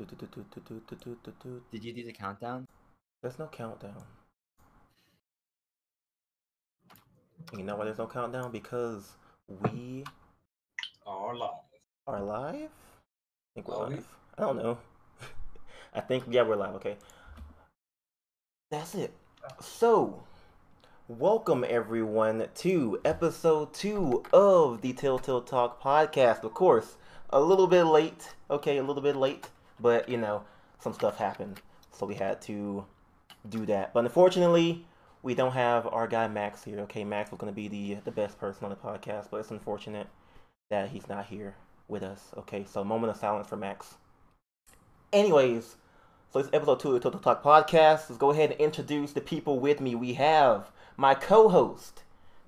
Do, do, do, Did you do the countdown? There's no countdown. You know why there's no countdown? Because we are live. Are live? I think we're are live. We? I don't know. I think yeah, we're live. Okay. That's it. So, welcome everyone to episode two of the Telltale Talk podcast. Of course, a little bit late. Okay, a little bit late but you know, some stuff happened, so we had to do that. But unfortunately, we don't have our guy Max here. Okay, Max was going to be the the best person on the podcast, but it's unfortunate that he's not here with us. Okay, so moment of silence for Max. Anyways, so it's episode two of the Telltale Talk podcast. Let's go ahead and introduce the people with me. We have my co-host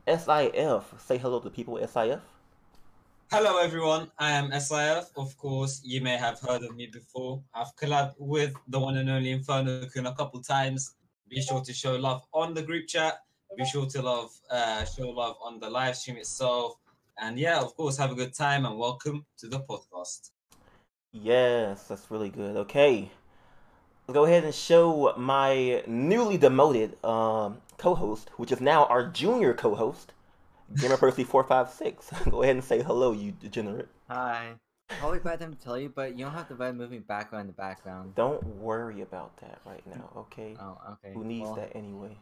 SIF. Say hello to people, SIF. Hello, everyone. I am SIF. Of course, you may have heard of me before. I've collabed with the one and only Inferno Kun a couple times. Be sure to show love on the group chat. Be sure to love, uh, show love on the live stream itself. And yeah, of course, have a good time and welcome to the podcast. Yes, that's really good. Okay. Go ahead and show my newly demoted um, co-host, which is now our junior co-host, Gamer Percy four five six. Go ahead and say hello, you degenerate. Hi. Probably bad time to tell you, but you don't have the red moving background in the background. Don't worry about that right now, okay? Oh, okay. Who needs well, that anyway?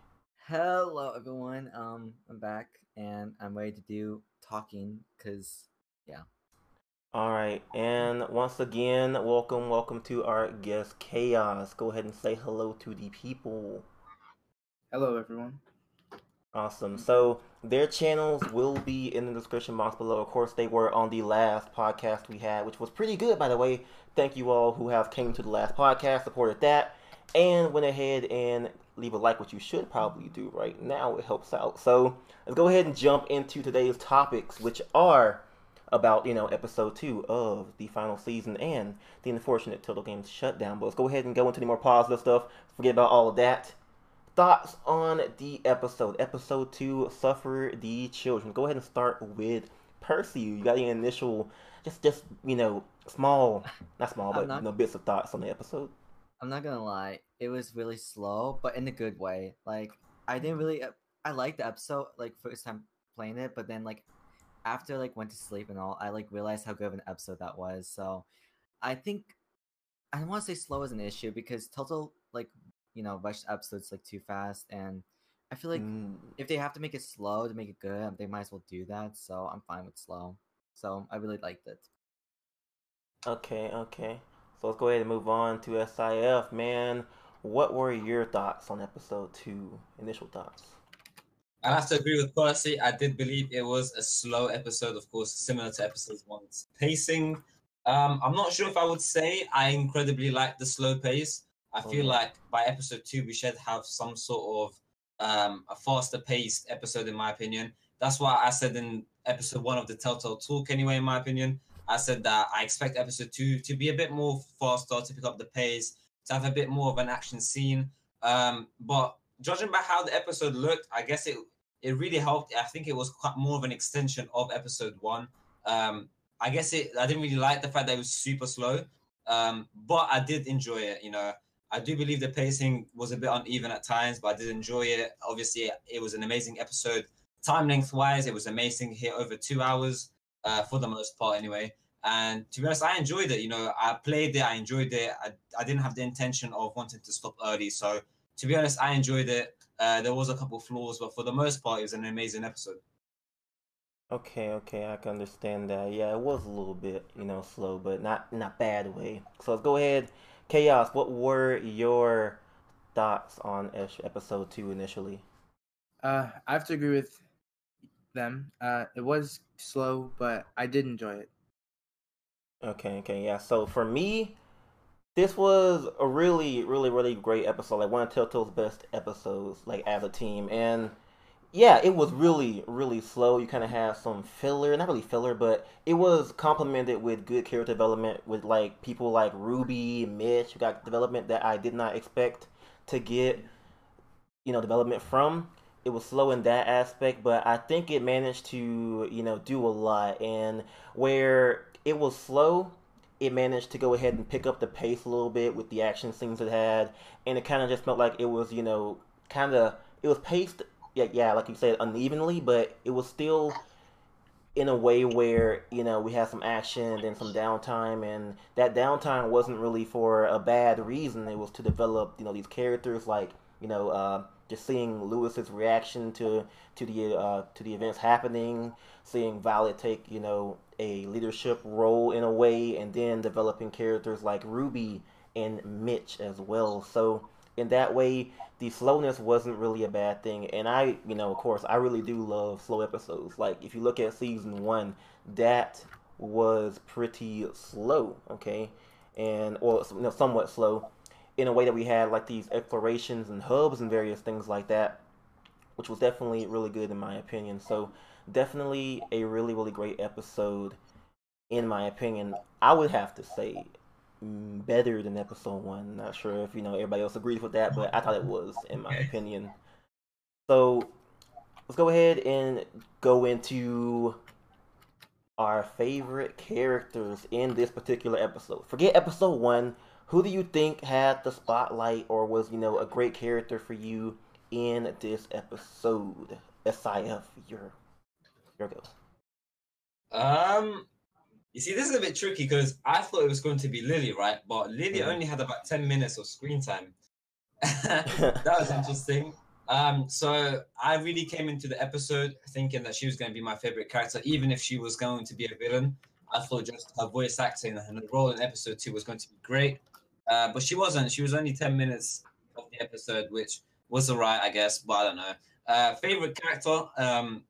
Hello, everyone. Um, I'm back and I'm ready to do talking because yeah. All right, and once again, welcome, welcome to our guest Chaos. Go ahead and say hello to the people. Hello, everyone. Awesome. So their channels will be in the description box below. Of course, they were on the last podcast we had, which was pretty good, by the way. Thank you all who have came to the last podcast, supported that, and went ahead and leave a like, which you should probably do right now. It helps out. So let's go ahead and jump into today's topics, which are about you know episode two of the final season and the unfortunate Telltale Games shutdown. But let's go ahead and go into the more positive stuff. Forget about all of that thoughts on the episode. Episode two, Suffer the Children. Go ahead and start with Percy. You got any initial, just just you know, small, not small, but not- you know, bits of thoughts on the episode. I'm not gonna lie, it was really slow, but in a good way. Like I didn't really, I liked the episode like first time playing it, but then like after like went to sleep and all, I like realized how good of an episode that was. So I think I don't want to say slow is an issue because Telltale like you know rushed episodes like too fast, and I feel like Mm, if they have to make it slow to make it good, they might as well do that. So I'm fine with slow. So I really liked it. okay, okay. So let's go ahead and move on to SIF. Man, what were your thoughts on episode two? Initial thoughts. I have to agree with Percy. I did believe it was a slow episode, of course, similar to episode one's pacing. Um, I'm not sure if I would say I incredibly like the slow pace. I feel Mhm. like by episode two, we should have some sort of um, a faster paced episode, in my opinion. That's why I said in episode one of the Telltale Talk, anyway, in my opinion, I said that I expect episode two to be a bit more faster, to pick up the pace, to have a bit more of an action scene. Um, but judging by how the episode looked, I guess it it really helped. I think it was quite more of an extension of episode one. Um, I guess it. I didn't really like the fact that it was super slow, um, but I did enjoy it. You know, I do believe the pacing was a bit uneven at times, but I did enjoy it. Obviously, it was an amazing episode. Time length wise, it was amazing. here over two hours uh, for the most part, anyway. And to be honest, I enjoyed it. You know, I played it. I enjoyed it. I, I didn't have the intention of wanting to stop early. So to be honest, I enjoyed it. Uh, there was a couple flaws, but for the most part, it was an amazing episode. Okay, okay, I can understand that. Yeah, it was a little bit, you know, slow, but not not bad way. So let's go ahead. Chaos, what were your thoughts on episode two initially? Uh, I have to agree with them. Uh, it was slow, but I did enjoy it. Okay, okay, yeah. So for me, this was a really, really, really great episode. Like one of Telltale's best episodes, like as a team. And yeah, it was really, really slow. You kind of have some filler, not really filler, but it was complemented with good character development with like people like Ruby, Mitch. You got development that I did not expect to get, you know, development from. It was slow in that aspect, but I think it managed to, you know, do a lot. And where it was slow, it managed to go ahead and pick up the pace a little bit with the action scenes it had, and it kind of just felt like it was, you know, kind of it was paced, yeah, yeah, like you said, unevenly, but it was still in a way where you know we had some action and then some downtime and that downtime wasn't really for a bad reason. It was to develop you know these characters like you know uh, just seeing lewis's reaction to to the uh, to the events happening seeing violet take you know a leadership role in a way and then developing characters like ruby and mitch as well. So in that way the slowness wasn't really a bad thing. And i you know of course i really do love slow episodes. Like if you look at season one that was pretty slow okay? And or you know somewhat slow in a way that we had like these explorations and hubs and various things like that which was definitely really good in my opinion. So definitely a really really great episode in my opinion. I would have to say better than episode one. Not sure if you know everybody else agrees with that, but I thought it was, in my opinion. So let's go ahead and go into our favorite characters in this particular episode. Forget episode one. Who do you think had the spotlight or was, you know, a great character for you in this episode? SIF, your your go. Um, you see, this is a bit tricky because I thought it was going to be Lily, right? But Lily Mhm. only had about ten minutes of screen time. that was interesting. Um, so I really came into the episode thinking that she was going to be my favorite character, even if she was going to be a villain. I thought just her voice acting and her role in episode two was going to be great, uh, but she wasn't. She was only ten minutes of the episode, which was alright, I guess. But I don't know. Uh, favorite character. Um,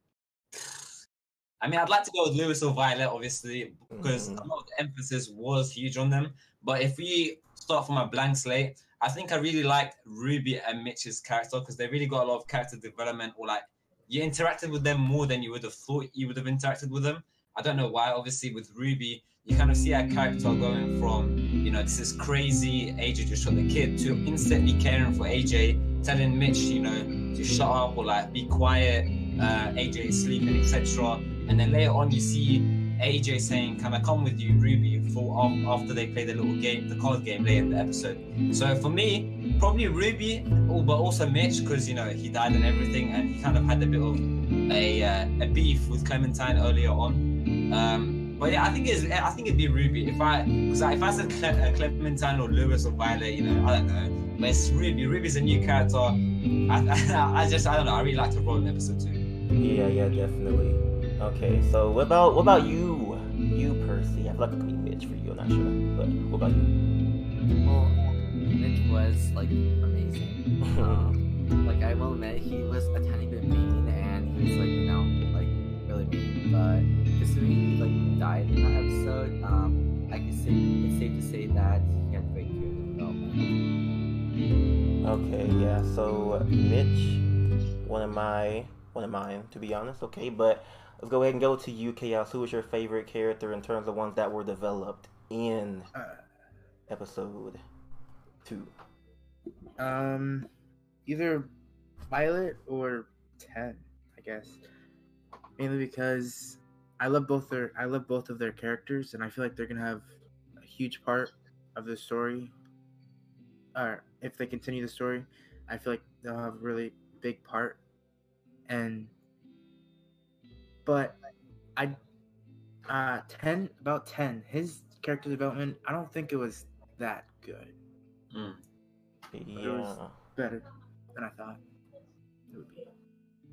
I mean, I'd like to go with Lewis or Violet, obviously, because Mhm. a lot of the emphasis was huge on them. But if we start from a blank slate, I think I really liked Ruby and Mitch's character because they really got a lot of character development, or like you interacted with them more than you would have thought you would have interacted with them. I don't know why. Obviously, with Ruby, you kind of see her character going from, you know, this is crazy, AJ just shot the kid, to instantly caring for AJ, telling Mitch, you know, to shut up or like be quiet, uh, AJ is sleeping, etc. And then later on, you see AJ saying, "Can I come with you, Ruby?" For af- after they play the little game, the card game later in the episode. So for me, probably Ruby, oh, but also Mitch because you know he died and everything, and he kind of had a bit of a uh, a beef with Clementine earlier on. Um, but yeah, I think it's I think it'd be Ruby if I because if I said Cle- uh, Clementine or Lewis or Violet, you know, I don't know. But it's Ruby. Ruby's a new character. I, I, I just I don't know. I really like to roll in episode two. Yeah, yeah, definitely. Okay, so what about what about you, you Percy? I feel like it could be Mitch for you. I'm not sure, but what about you? Well, Mitch was like amazing. Um, like I will admit, he was a tiny bit mean, and he was like you know like really mean. But considering he like died in that episode, um, I can say it's safe to say that he had great character development. Okay, yeah. So Mitch, one of my one of mine, to be honest. Okay, but let's go ahead and go to you, Chaos. Who was your favorite character in terms of ones that were developed in Uh, episode two? um, either Violet or Ten, I guess. Mainly because I love both their I love both of their characters, and I feel like they're gonna have a huge part of the story. Or if they continue the story, I feel like they'll have a really big part. And but I uh ten about ten his character development I don't think it was that good. Mm. Yeah. Better than I thought it would be.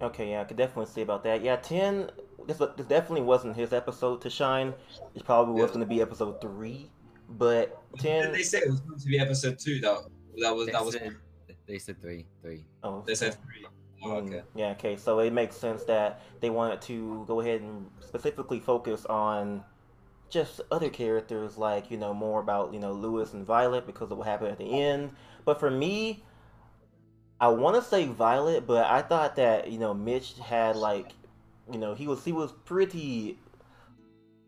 Okay, yeah, I could definitely say about that. Yeah, ten. This this definitely wasn't his episode to shine. It probably was Yeah. going to be episode three, but Did ten. they say it was going to be episode two? though. that was They that was. said, they said three, three. Oh, They said three. Oh, Mm, okay. Yeah, okay. So it makes sense that they wanted to go ahead and specifically focus on just other characters, like, you know, more about, you know, Lewis and Violet because of what happened at the end. But for me, I want to say Violet, but I thought that, you know, Mitch had, like, you know, he was he was pretty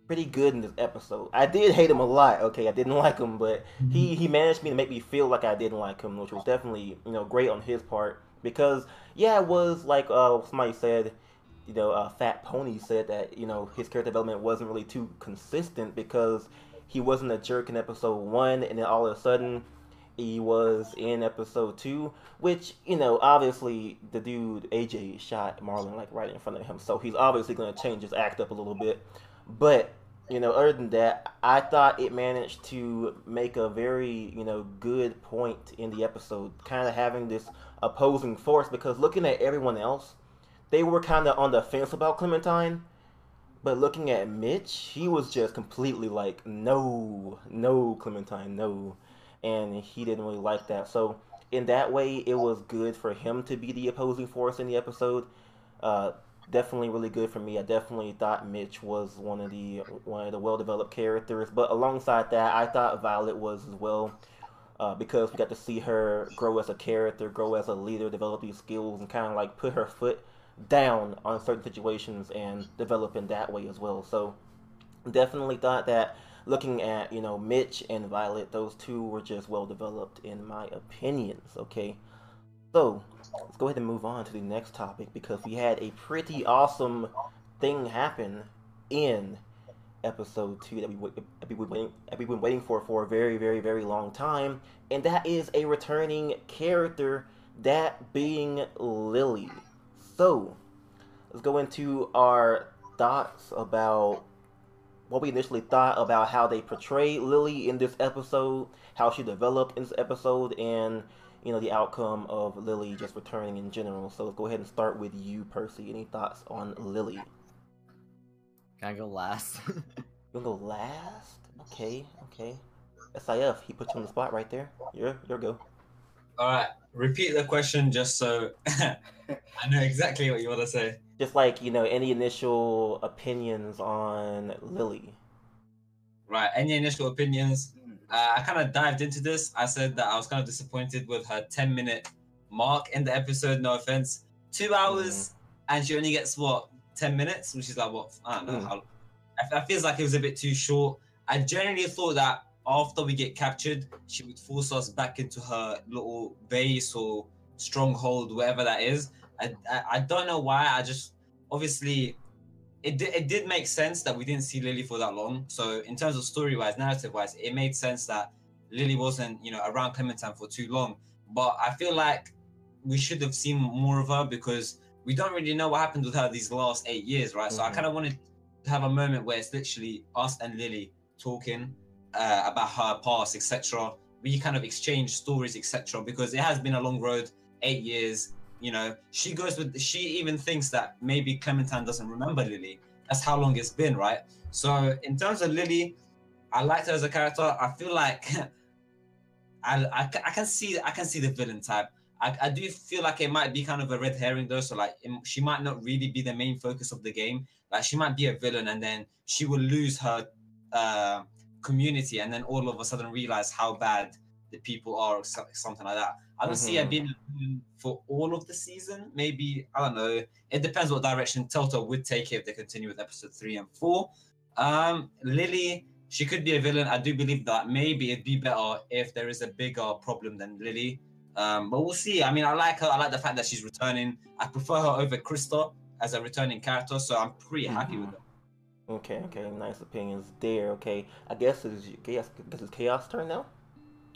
pretty good in this episode. I did hate him a lot. Okay, I didn't like him, but he he managed me to make me feel like I didn't like him, which was definitely you know great on his part because yeah, it was like uh somebody said, you know, uh, Fat Pony said that you know his character development wasn't really too consistent because he wasn't a jerk in episode one, and then all of a sudden he was in episode two, which you know, obviously the dude AJ shot Marlon like right in front of him, so he's obviously gonna change his act up a little bit. But you know, other than that, I thought it managed to make a very you know good point in the episode, kind of having this opposing force because looking at everyone else, they were kind of on the fence about Clementine. But looking at Mitch, he was just completely like, no, no, Clementine, no and he didn't really like that. So in that way, it was good for him to be the opposing force in the episode. Uh, definitely really good for me. I definitely thought Mitch was one of the one of the well developed characters. But alongside that, I thought Violet was as well. Uh, because we got to see her grow as a character, grow as a leader, develop these skills, and kind of like put her foot down on certain situations and develop in that way as well. So, definitely thought that looking at you know Mitch and Violet, those two were just well developed in my opinions. Okay, so let's go ahead and move on to the next topic because we had a pretty awesome thing happen in episode two that we that we waiting we've been waiting for for a very very very long time, and that is a returning character, that being Lily. So let's go into our thoughts about what we initially thought about how they portrayed Lily in this episode, how she developed in this episode, and you know the outcome of Lily just returning in general. So let's go ahead and start with you, Percy. Any thoughts on Lily? Can I go last? you gonna go last? Okay, okay. SIF, he put you on the spot right there. Your your go. All right, repeat the question just so I know exactly what you want to say. Just like you know, any initial opinions on Lily? Right. Any initial opinions? Uh, I kind of dived into this. I said that I was kind of disappointed with her 10 minute mark in the episode. No offense. Two hours, mm. and she only gets what 10 minutes, which is like what I don't know. Mm. How, I, I feels like it was a bit too short. I generally thought that after we get captured, she would force us back into her little base or stronghold, whatever that is. I, I, I don't know why. I just obviously it did, it did make sense that we didn't see Lily for that long. So in terms of story wise, narrative wise, it made sense that Lily wasn't you know around Clementine for too long. But I feel like we should have seen more of her because we don't really know what happened with her these last eight years, right? Mm-hmm. So I mm-hmm. kind of wanted to have a moment where it's literally us and Lily talking uh, about her past, etc. We kind of exchange stories, etc. Because it has been a long road, eight years you know, she goes with she even thinks that maybe Clementine doesn't remember Lily. That's how long it's been, right? So in terms of Lily, I liked her as a character. I feel like I, I, I can see I can see the villain type. I, I do feel like it might be kind of a red herring though. So like it, she might not really be the main focus of the game. Like she might be a villain and then she will lose her uh, community and then all of a sudden realize how bad the people are or something like that. I don't mm-hmm. see it being for all of the season. Maybe I don't know. It depends what direction Telltale would take if they continue with episode three and four. Um, Lily, she could be a villain. I do believe that maybe it'd be better if there is a bigger problem than Lily. Um, but we'll see. I mean, I like her. I like the fact that she's returning. I prefer her over Krista as a returning character, so I'm pretty mm-hmm. happy with her. Okay, okay, nice opinions there. Okay, I guess it's chaos. I guess it's chaos turn now.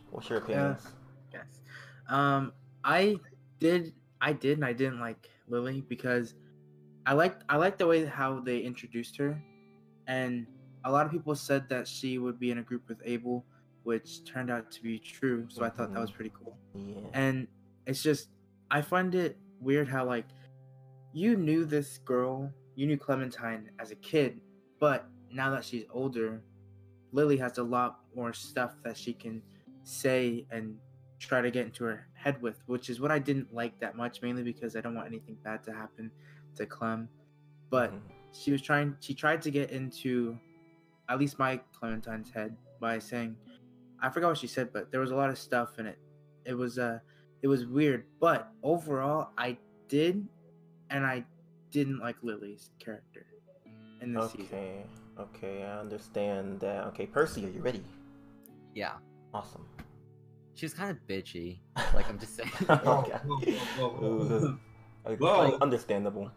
What's your opinions? Yes. yes. Um, I did, I did, and I didn't like Lily because I liked, I liked the way how they introduced her, and a lot of people said that she would be in a group with Abel, which turned out to be true. So mm-hmm. I thought that was mm-hmm. pretty cool. Yeah. And it's just, I find it weird how like you knew this girl, you knew Clementine as a kid, but now that she's older, Lily has a lot more stuff that she can say and try to get into her head with, which is what I didn't like that much, mainly because I don't want anything bad to happen to Clem. But mm-hmm. she was trying, she tried to get into at least my Clementine's head by saying, I forgot what she said, but there was a lot of stuff in it. It was, uh, it was weird, but overall, I did, and I didn't like Lily's character in this okay. season. Okay, okay, I understand that. Okay, Percy, are you ready? Yeah. Awesome. She was kind of bitchy. Like I'm just saying. okay. Whoa, whoa, whoa, whoa. Understandable.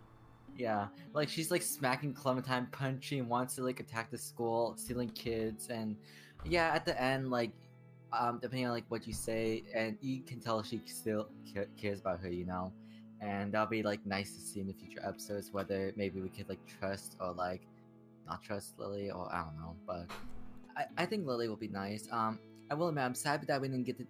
Yeah, like she's like smacking Clementine, punching, wants to like attack the school, stealing kids, and yeah, at the end, like, um, depending on like what you say, and you can tell she still cares about her, you know, and that'll be like nice to see in the future episodes whether maybe we could like trust or like not trust Lily or I don't know, but I I think Lily will be nice. Um, I will admit I'm sad that we didn't get to.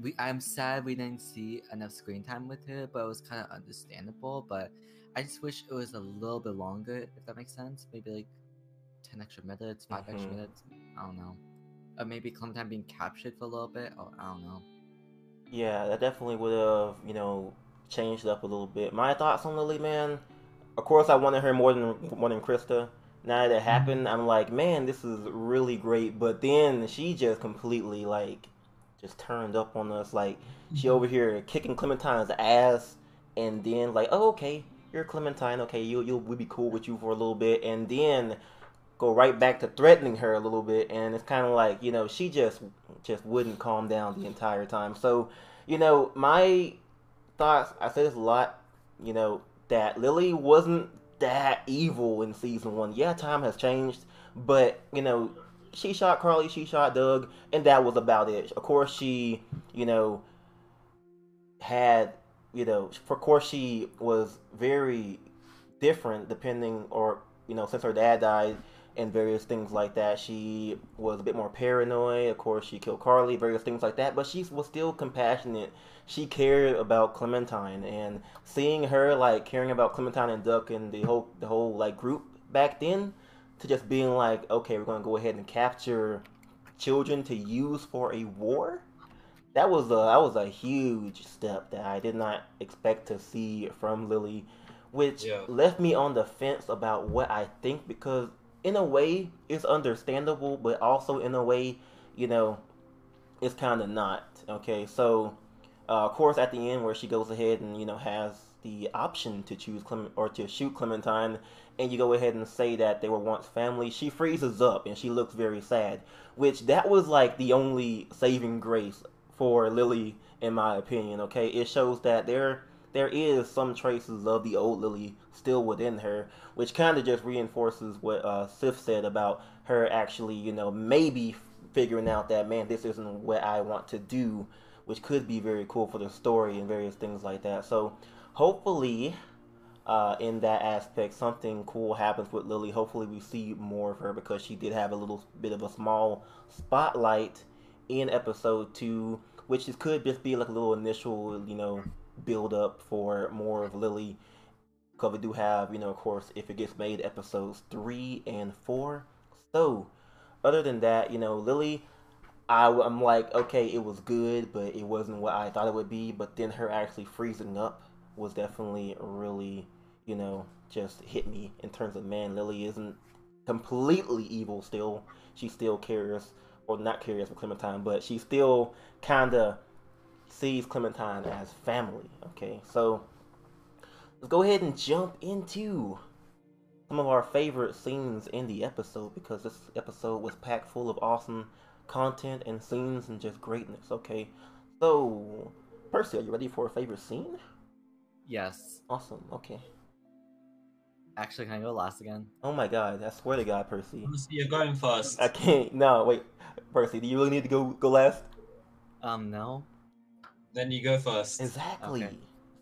We I'm sad we didn't see enough screen time with her, but it was kind of understandable. But I just wish it was a little bit longer, if that makes sense. Maybe like ten extra minutes, 5 extra Mhm. minutes. I don't know. Or maybe Clementine being captured for a little bit, or I don't know. Yeah, that definitely would have, you know, changed it up a little bit. My thoughts on Lily, man. Of course, I wanted her more than more than Krista. Now that it mm-hmm. happened, I'm like, man, this is really great. But then she just completely like, just turned up on us. Like she mm-hmm. over here kicking Clementine's ass, and then like, oh okay, you're Clementine. Okay, you you'll we'll be cool with you for a little bit, and then go right back to threatening her a little bit. And it's kind of like, you know, she just just wouldn't calm down the entire time. So, you know, my thoughts. I say this a lot. You know that Lily wasn't that evil in season one. Yeah, time has changed, but you know, she shot Carly, she shot Doug, and that was about it. Of course, she, you know, had, you know, of course, she was very different depending, or you know, since her dad died and various things like that. She was a bit more paranoid. Of course, she killed Carly, various things like that. But she was still compassionate. She cared about Clementine, and seeing her like caring about Clementine and Duck and the whole the whole like group back then, to just being like, okay, we're gonna go ahead and capture children to use for a war. That was a that was a huge step that I did not expect to see from Lily, which Yeah. left me on the fence about what I think because in a way it's understandable, but also in a way, you know, it's kind of not. Okay, so uh, of course at the end where she goes ahead and you know has the option to choose Clement or to shoot Clementine, and you go ahead and say that they were once family, she freezes up and she looks very sad. Which that was like the only saving grace for Lily, in my opinion. Okay, it shows that there there is some traces of the old Lily still within her, which kind of just reinforces what uh, Sif said about her actually, you know, maybe figuring out that man, this isn't what I want to do, which could be very cool for the story and various things like that. So hopefully. Uh, in that aspect, something cool happens with Lily. Hopefully, we see more of her because she did have a little bit of a small spotlight in episode two, which is, could just be like a little initial, you know, build up for more of Lily. Because we do have, you know, of course, if it gets made, episodes three and four. So, other than that, you know, Lily, I, I'm like, okay, it was good, but it wasn't what I thought it would be. But then her actually freezing up was definitely really, you know, just hit me in terms of man, Lily isn't completely evil still. She still cares, or not cares for Clementine, but she still kind of sees Clementine as family. Okay, so let's go ahead and jump into some of our favorite scenes in the episode because this episode was packed full of awesome content and scenes and just greatness. Okay, so Percy, are you ready for a favorite scene? Yes. Awesome. Okay. Actually, can I go last again? Oh my God! I swear to God, Percy. You're going first. I can't. No, wait, Percy. Do you really need to go go last? Um, no. Then you go first. Exactly. Okay.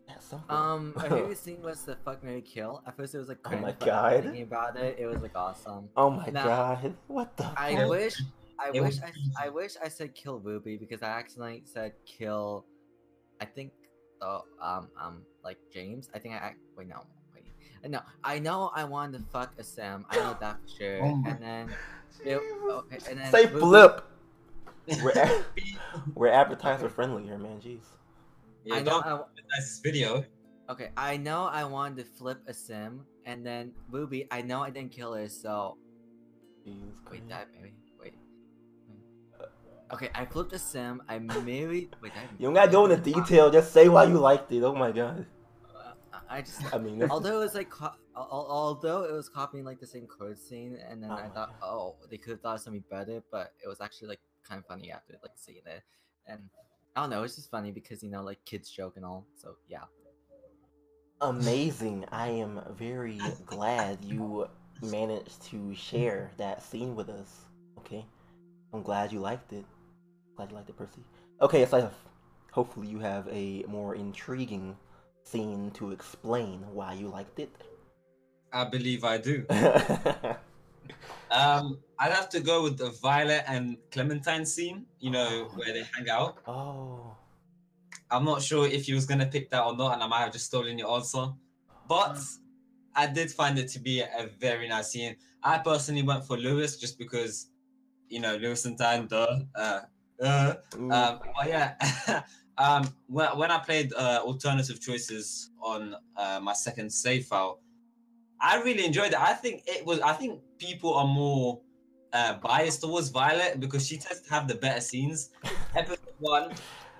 That's simple. Um, my favorite scene was the fuck Mary kill. At first, it was like Oh my but after God. Thinking about it, it was like awesome. oh my now- God! What the? I fuck? wish, I It wish, was I, I wish I said kill Ruby because I accidentally said kill. I think, uh, um, um, like James. I think I ac- wait no, wait, no. I know I wanted to fuck a Sam. I know that for sure. Oh my- and then, it, okay, and then Say Ruby- flip. We're we're advertiser friendly here, man. Jeez. yeah, I know. I, advertise this video. okay, I know I wanted to flip a sim, and then Ruby. I know I didn't kill her, so Jesus Wait, that maybe. Wait. Okay, I flipped a sim. I married. Wait, I, You don't gotta go into detail. Just say why you liked it. Oh my God. Uh, I just. I mean, that's- although it was like, co- al- al- although it was copying like the same code scene, and then I Oh. thought, oh, they could have thought of something better, but it was actually like kind of funny after like seeing it, and I don't know, it's just funny because you know like kids joke and all. So yeah. Amazing. I am very glad you managed to share that scene with us. Okay. I'm glad you liked it. Glad you liked it, Percy. Okay, so hopefully you have a more intriguing scene to explain why you liked it. I believe I do. Um, I'd have to go with the Violet and Clementine scene. You know where they hang out. oh. I'm not sure if you was gonna pick that or not, and I might have just stolen your answer. But I did find it to be a very nice scene. I personally went for Lewis just because, you know, Lewis and Tyne, duh. Uh, uh, um, but yeah, um, when, when I played uh, alternative choices on uh, my second save file, I really enjoyed it. I think it was. I think people are more uh, biased towards Violet because she tends to have the better scenes. Episode one,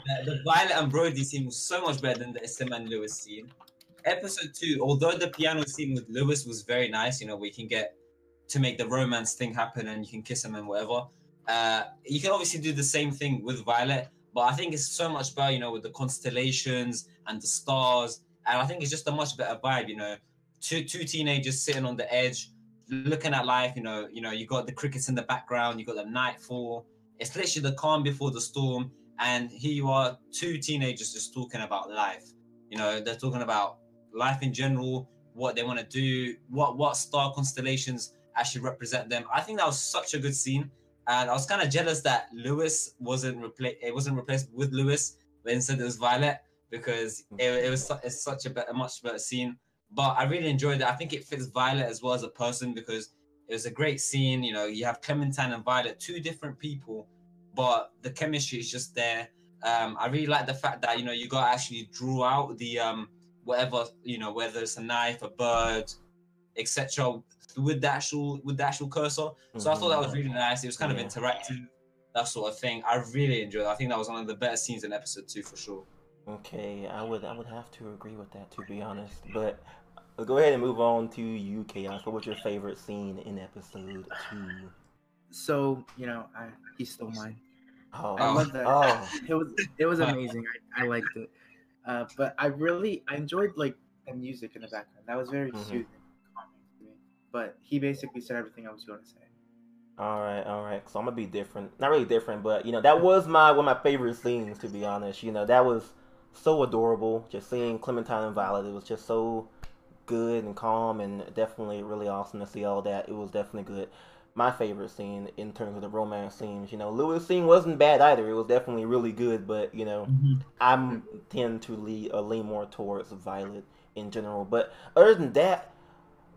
the, the Violet and Brody scene was so much better than the Islam and Lewis scene. Episode two, although the piano scene with Lewis was very nice, you know, we can get to make the romance thing happen and you can kiss him and whatever. Uh, you can obviously do the same thing with Violet, but I think it's so much better, you know, with the constellations and the stars. And I think it's just a much better vibe, you know. Two two teenagers sitting on the edge, looking at life, you know, you know, you got the crickets in the background, you got the nightfall. It's literally the calm before the storm. And here you are, two teenagers just talking about life. You know, they're talking about life in general, what they want to do, what what star constellations actually represent them. I think that was such a good scene, and I was kind of jealous that Lewis wasn't replaced. It wasn't replaced with Lewis, but instead it was Violet because it, it was su- it's such a, better, much better scene. But I really enjoyed it. I think it fits Violet as well as a person because it was a great scene. You know, you have Clementine and Violet, two different people, but the chemistry is just there. Um, I really like the fact that you know you got to actually draw out the um whatever you know whether it's a knife, a bird, etc. with the actual with the actual cursor. So I thought that was really nice. It was kind Yeah. of interactive, that sort of thing. I really enjoyed. it. I think that was one of the better scenes in episode two for sure. Okay, I would I would have to agree with that to be honest. But uh, go ahead and move on to you, Chaos. What was your favorite scene in episode two? So you know, I, he stole mine. Oh, I love that. Oh, It was it was amazing. I, I liked it. Uh, but I really I enjoyed like the music in the background. That was very Mhm. soothing, calming to me. But he basically said everything I was going to say. all right, all right. So I'm gonna be different. Not really different, but you know that was my one of my favorite scenes to be honest. You know that was so adorable. Just seeing Clementine and Violet, it was just so good and calm, and definitely really awesome to see all that. It was definitely good. My favorite scene in terms of the romance scenes, you know, Lewis scene wasn't bad either. It was definitely really good, but you know, I'm tend to lean uh, lean more towards Violet in general. But other than that,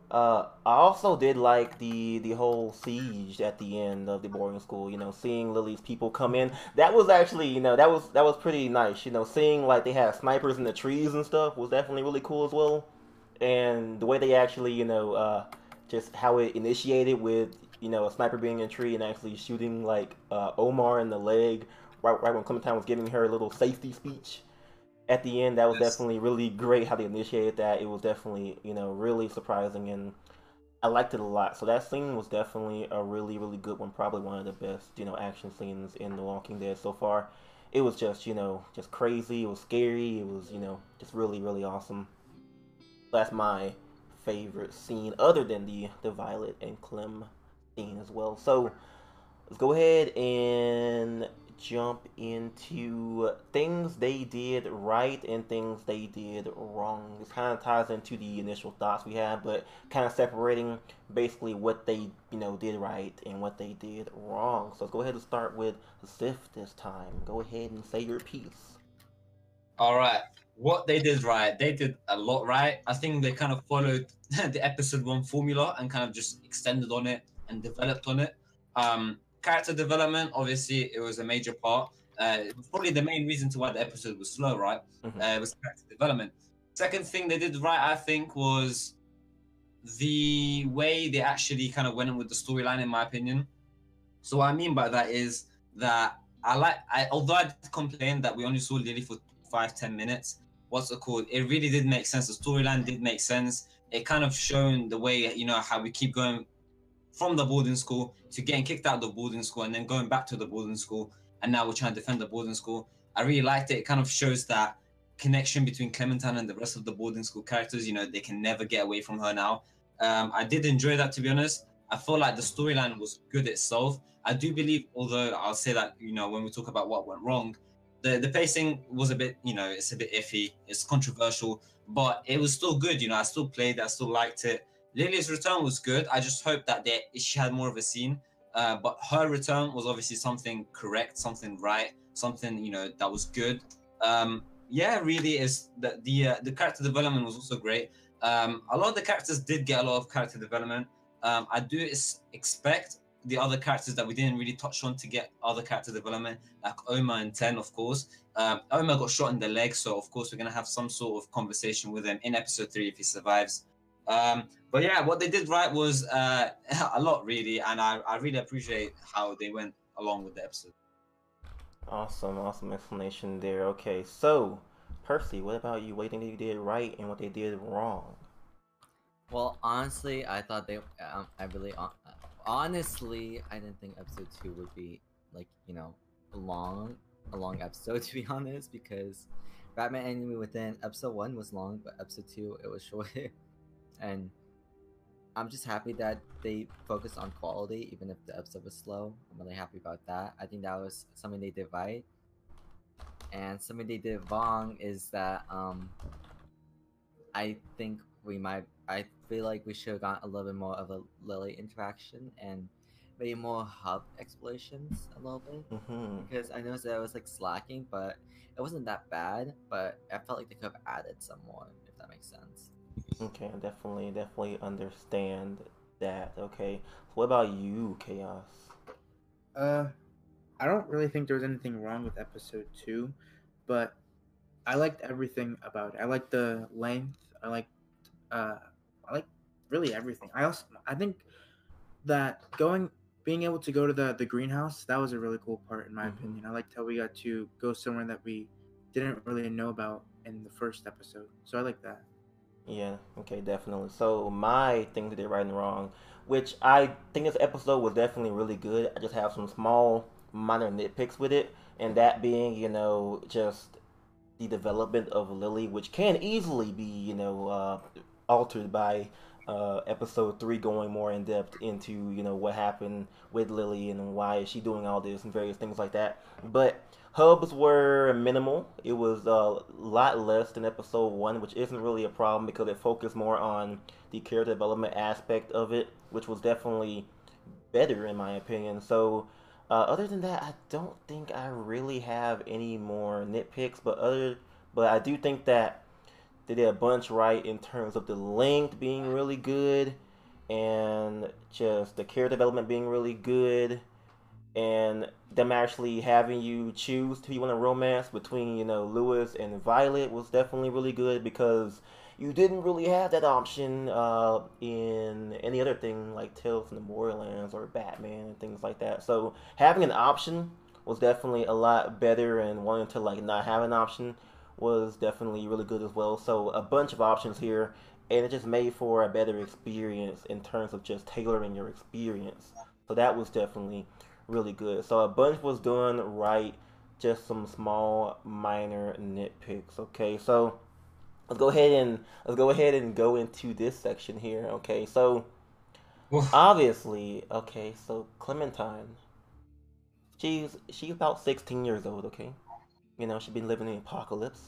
uh, I also did like the the whole siege at the end of the boarding school. You know, seeing Lily's people come in. That was actually, you know, that was that was pretty nice. You know, seeing like they had snipers in the trees and stuff was definitely really cool as well. And the way they actually, you know, uh, just how it initiated with you know a sniper being in a tree and actually shooting like uh, Omar in the leg right right when Clementine was giving her a little safety speech at the end. That was Yes. definitely really great how they initiated that. It was definitely you know really surprising and I liked it a lot. So that scene was definitely a really really good one. Probably one of the best you know action scenes in The Walking Dead so far. It was just you know just crazy. It was scary. It was you know just really really awesome. That's my favorite scene, other than the the Violet and Clem scene as well. So let's go ahead and jump into things they did right and things they did wrong. This kind of ties into the initial thoughts we had, but kind of separating basically what they you know did right and what they did wrong. So let's go ahead and start with Sif this time. Go ahead and say your piece. All right. What they did right, they did a lot right. I think they kind of followed the episode one formula and kind of just extended on it and developed on it. Um, character development, obviously, it was a major part. Uh, probably the main reason to why the episode was slow, right? Mhm. Uh, it was character development. Second thing they did right, I think, was the way they actually kind of went in with the storyline, in my opinion. So what I mean by that is that I like, I although I did complain that we only saw Lily for five ten minutes. What's it called? It really did make sense. The storyline did make sense. It kind of shown the way you know how we keep going from the boarding school to getting kicked out of the boarding school and then going back to the boarding school and now we're trying to defend the boarding school. I really liked it. It kind of shows that connection between Clementine and the rest of the boarding school characters. You know, they can never get away from her now. Um, I did enjoy that to be honest. I felt like the storyline was good itself. I do believe, although I'll say that you know when we talk about what went wrong, the the pacing was a bit you know it's a bit iffy. It's controversial, but it was still good. You know, I still played. I still liked it. Lily's return was good. I just hope that they, she had more of a scene. Uh, but her return was obviously something correct, something right, something you know that was good. Um, yeah, really is that the uh, the character development was also great. Um, a lot of the characters did get a lot of character development. Um, I do expect the other characters that we didn't really touch on to get other character development, like Omar and Ten, of course. Um, Omar got shot in the leg, so of course we're gonna have some sort of conversation with him in episode three if he survives. Um, but yeah, what they did right was uh, a lot really, and I, I really appreciate how they went along with the episode. Awesome, awesome explanation there. Okay, so Percy, what about you? What do you think they did right and what they did wrong? Well, honestly, I thought they. Um, I really, hon- honestly, I didn't think episode two would be like you know a long, a long episode to be honest, because Batman Enemy Within episode one was long, but episode two it was short, and I'm just happy that they focused on quality, even if the episode was slow. I'm really happy about that. I think that was something they did right, and something they did wrong is that um, I think we might. I feel like we should have gotten a little bit more of a Lily interaction and maybe more hub explorations a little bit hmm because I noticed that it was like slacking, but it wasn't that bad. But I felt like they could have added some more, if that makes sense. Okay, definitely, definitely understand that. Okay, what about you, Chaos? Uh, I don't really think there was anything wrong with episode two, but I liked everything about it. I liked the length. I liked, uh, I like really everything. I also, I think that going, being able to go to the the greenhouse, that was a really cool part in my Mhm. opinion. I liked how we got to go somewhere that we didn't really know about in the first episode. So I like that. Yeah, okay, definitely. So my thing that they right and wrong, which I think this episode was definitely really good. I just have some small minor nitpicks with it, and that being, you know, just the development of Lily, which can easily be, you know, uh, altered by uh, episode three going more in depth into, you know, what happened with Lily and why is she doing all this and various things like that. But hubs were minimal. It was a lot less than episode one, which isn't really a problem because it focused more on the character development aspect of it, which was definitely better in my opinion. So, uh, other than that, I don't think I really have any more nitpicks. But other, but I do think that they did a bunch right in terms of the length being really good, and just the character development being really good and them actually having you choose who you want to romance between you know Lewis and Violet was definitely really good because you didn't really have that option uh, in any other thing like Tales from the Borderlands or Batman and things like that. So having an option was definitely a lot better, and wanting to like not have an option was definitely really good as well. So a bunch of options here, and it just made for a better experience in terms of just tailoring your experience. So that was definitely really good. So a bunch was done right, just some small minor nitpicks. Okay, so let's go ahead and let's go ahead and go into this section here. Okay, so obviously, okay, so Clementine, she's she's about sixteen years old. Okay, you know she's been living in the apocalypse,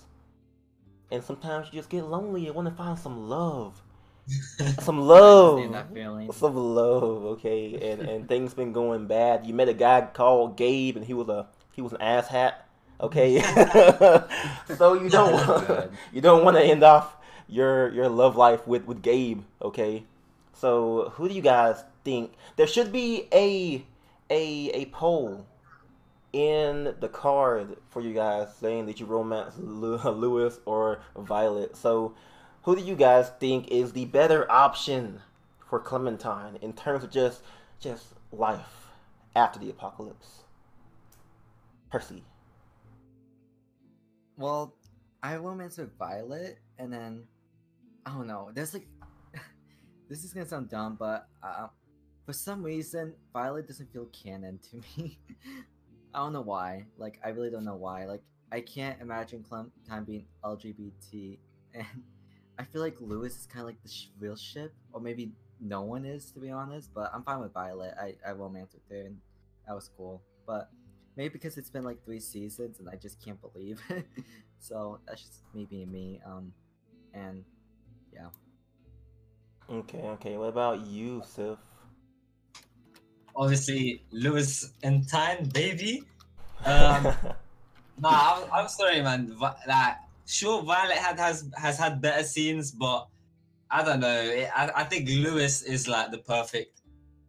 and sometimes you just get lonely and want to find some love, some love that some love, okay, and and things been going bad. You met a guy called Gabe, and he was a he was an asshat, okay. so you don't That's want, you don't want to end off your your love life with with Gabe, okay. So who do you guys think? There should be a a a poll in the card for you guys saying that you romance Lewis or Violet. So who do you guys think is the better option for Clementine in terms of just just life after the apocalypse? Percy. Well, I romance with Violet, and then I don't know. There's like, this is gonna sound dumb, but uh, for some reason, Violet doesn't feel canon to me. I don't know why. Like, I really don't know why. Like, I can't imagine Clementine being LGBT, and I feel like Lewis is kind of like the sh- real ship, or maybe no one is to be honest. But I'm fine with Violet. I I romance with her, and that was cool. But maybe because it's been like three seasons, and I just can't believe. so that's just me being me. Um, and yeah. Okay, okay. What about you, Sif? Obviously, Lewis and time, baby. Um, nah, I'm, I'm sorry, man. Like, sure, Violet had has has had better scenes, but I don't know. It- I, I think Lewis is like the perfect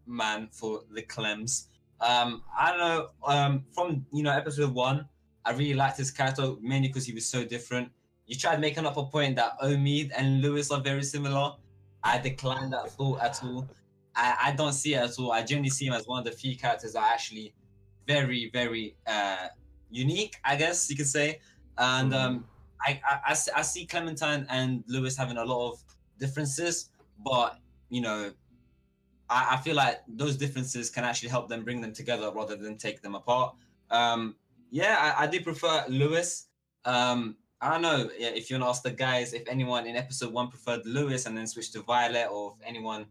man for the Clems. Um, I don't know. Um, from you know episode one, I really liked his character mainly because he was so different. You tried making up a point that Omid and Lewis are very similar. I declined that thought at all. I, I don't see it at all. I generally see him as one of the few characters that are actually very, very uh, unique, I guess you could say. And um, I, I, I, see- I see Clementine and Lewis having a lot of differences, but you know, I, I feel like those differences can actually help them bring them together rather than take them apart. Um, yeah, I, I do prefer Lewis. Um, I don't know yeah, if you want to ask the guys if anyone in episode one preferred Lewis and then switched to Violet, or if anyone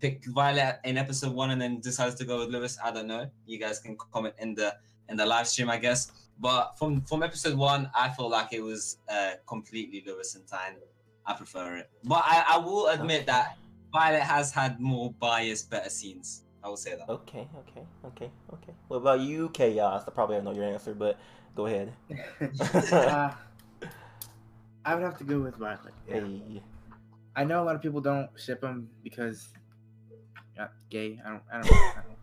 picked Violet in episode one and then decides to go with Lewis. I don't know. You guys can comment in the in the live stream, I guess. But from from episode one, I felt like it was uh, completely Lewis and Tyne. I prefer it, but I, I will admit Okay. that Violet has had more biased, better scenes. I will say that. Okay, okay, okay, okay. What about you, Chaos? I probably know your answer, but go ahead. uh, I would have to go with Violet. Yeah. Hey. I know a lot of people don't ship them because yeah, gay. I don't. I don't. I don't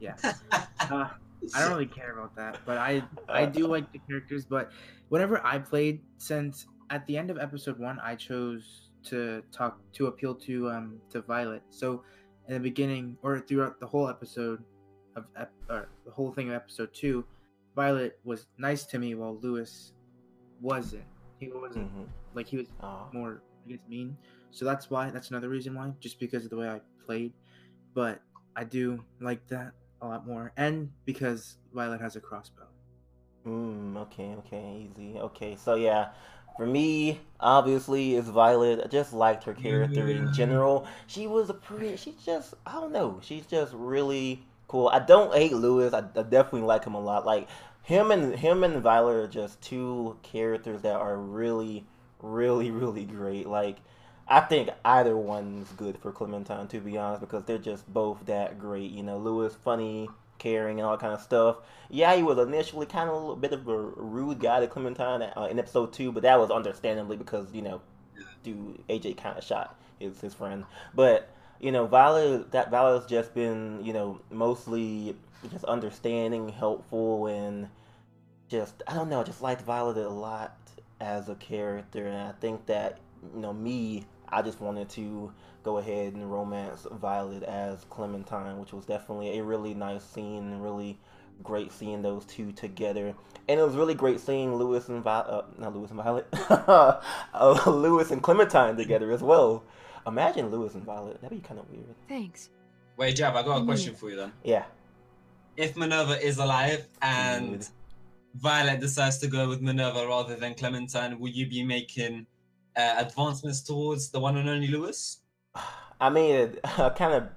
yeah. Uh, I don't really care about that, but I I do like the characters. But whenever I played, since at the end of episode one, I chose to talk to appeal to um to Violet. So in the beginning or throughout the whole episode of ep- or the whole thing of episode two, Violet was nice to me while Lewis wasn't. He wasn't Mhm. like he was Aw. more I guess mean. So that's why that's another reason why, just because of the way I played. But I do like that a lot more. And because Violet has a crossbow. Mm, okay, okay, easy. Okay, so yeah, for me, obviously, it's Violet. I just liked her character in general. She was a pretty. She's just. I don't know. She's just really cool. I don't hate Lewis. I, I definitely like him a lot. Like him and him and Violet are just two characters that are really, really, really great. Like. I think either one's good for Clementine, to be honest, because they're just both that great. You know, Lewis funny, caring, and all that kind of stuff. Yeah, he was initially kind of a little bit of a rude guy to Clementine uh, in episode two, but that was understandably because you know, dude, AJ kind of shot his his friend. But you know, Violet that Violet's just been you know mostly just understanding, helpful, and just I don't know, just liked Violet a lot as a character, and I think that you know me, I just wanted to go ahead and romance Violet as Clementine, which was definitely a really nice scene, and really great seeing those two together. And it was really great seeing Lewis and Violet, uh, not Lewis and Violet, uh, Lewis and Clementine together as well. Imagine Lewis and Violet. That'd be kind of weird. Thanks. Wait, Jab, I got a Mhm. question for you then. Yeah. If Minerva is alive and Dude. Violet decides to go with Minerva rather than Clementine, will you be making uh, advancements towards the one and only Lewis? I mean, I kind of.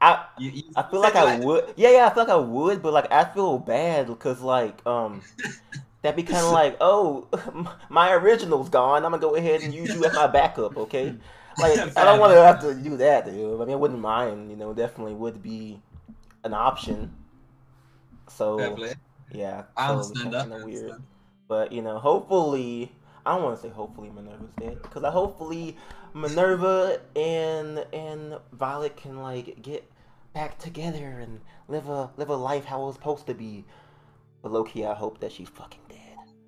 I You, you I feel like I would. Yeah, yeah, I feel like I would, but like I feel bad because like um, that'd be kind of like, oh, my original's gone. I'm gonna go ahead and use you as my backup, okay? Like I don't want to have to do that, dude. I mean, I wouldn't mind. You know, definitely would be an option. So yeah, I understand that. kinda weird. understand. But you know, hopefully, I don't want to say hopefully Minerva's dead because I hopefully Minerva and and Violet can like get back together and live a live a life how it was supposed to be. But low key, I hope that she's fucking dead.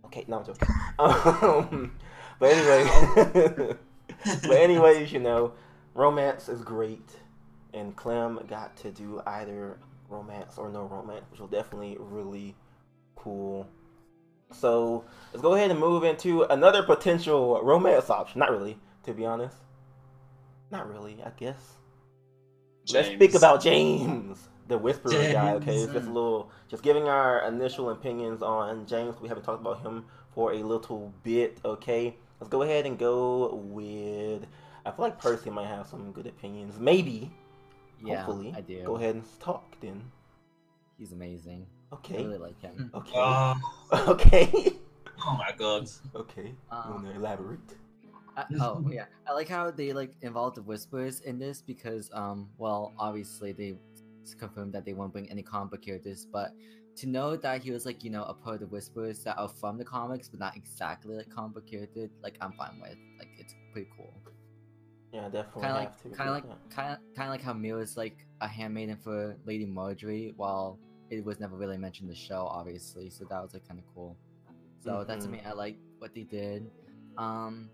Okay, no, I'm joking. Um, but anyway, but anyways, you know, romance is great, and Clem got to do either romance or no romance, which was definitely really cool. So let's go ahead and move into another potential romance option. Not really, to be honest. Not really, I guess. Let's speak about James. the whisperer guy. Okay, it's just a little, just giving our initial opinions on James. We haven't talked about him for a little bit. Okay, let's go ahead and go with. I feel like Percy might have some good opinions. Maybe. Yeah, hopefully. I do. Go ahead and talk then. He's amazing. I Okay. really like him. Okay. Oh, okay. oh my god. okay. Um, you wanna elaborate? I, oh yeah, I like how they like involved the whispers in this because um well obviously they s- confirmed that they won't bring any comic book characters, but to know that he was like you know a part of the whispers that are from the comics but not exactly like comic book character, like I'm fine with. Like it's pretty cool. Yeah, definitely Kind of like kind of like kind of kind of like how Mira is like a handmaiden for Lady Marjorie, while it was never really mentioned in the show, obviously. So that was like kind of cool. So that's Mhm. me. I like what they did. Um,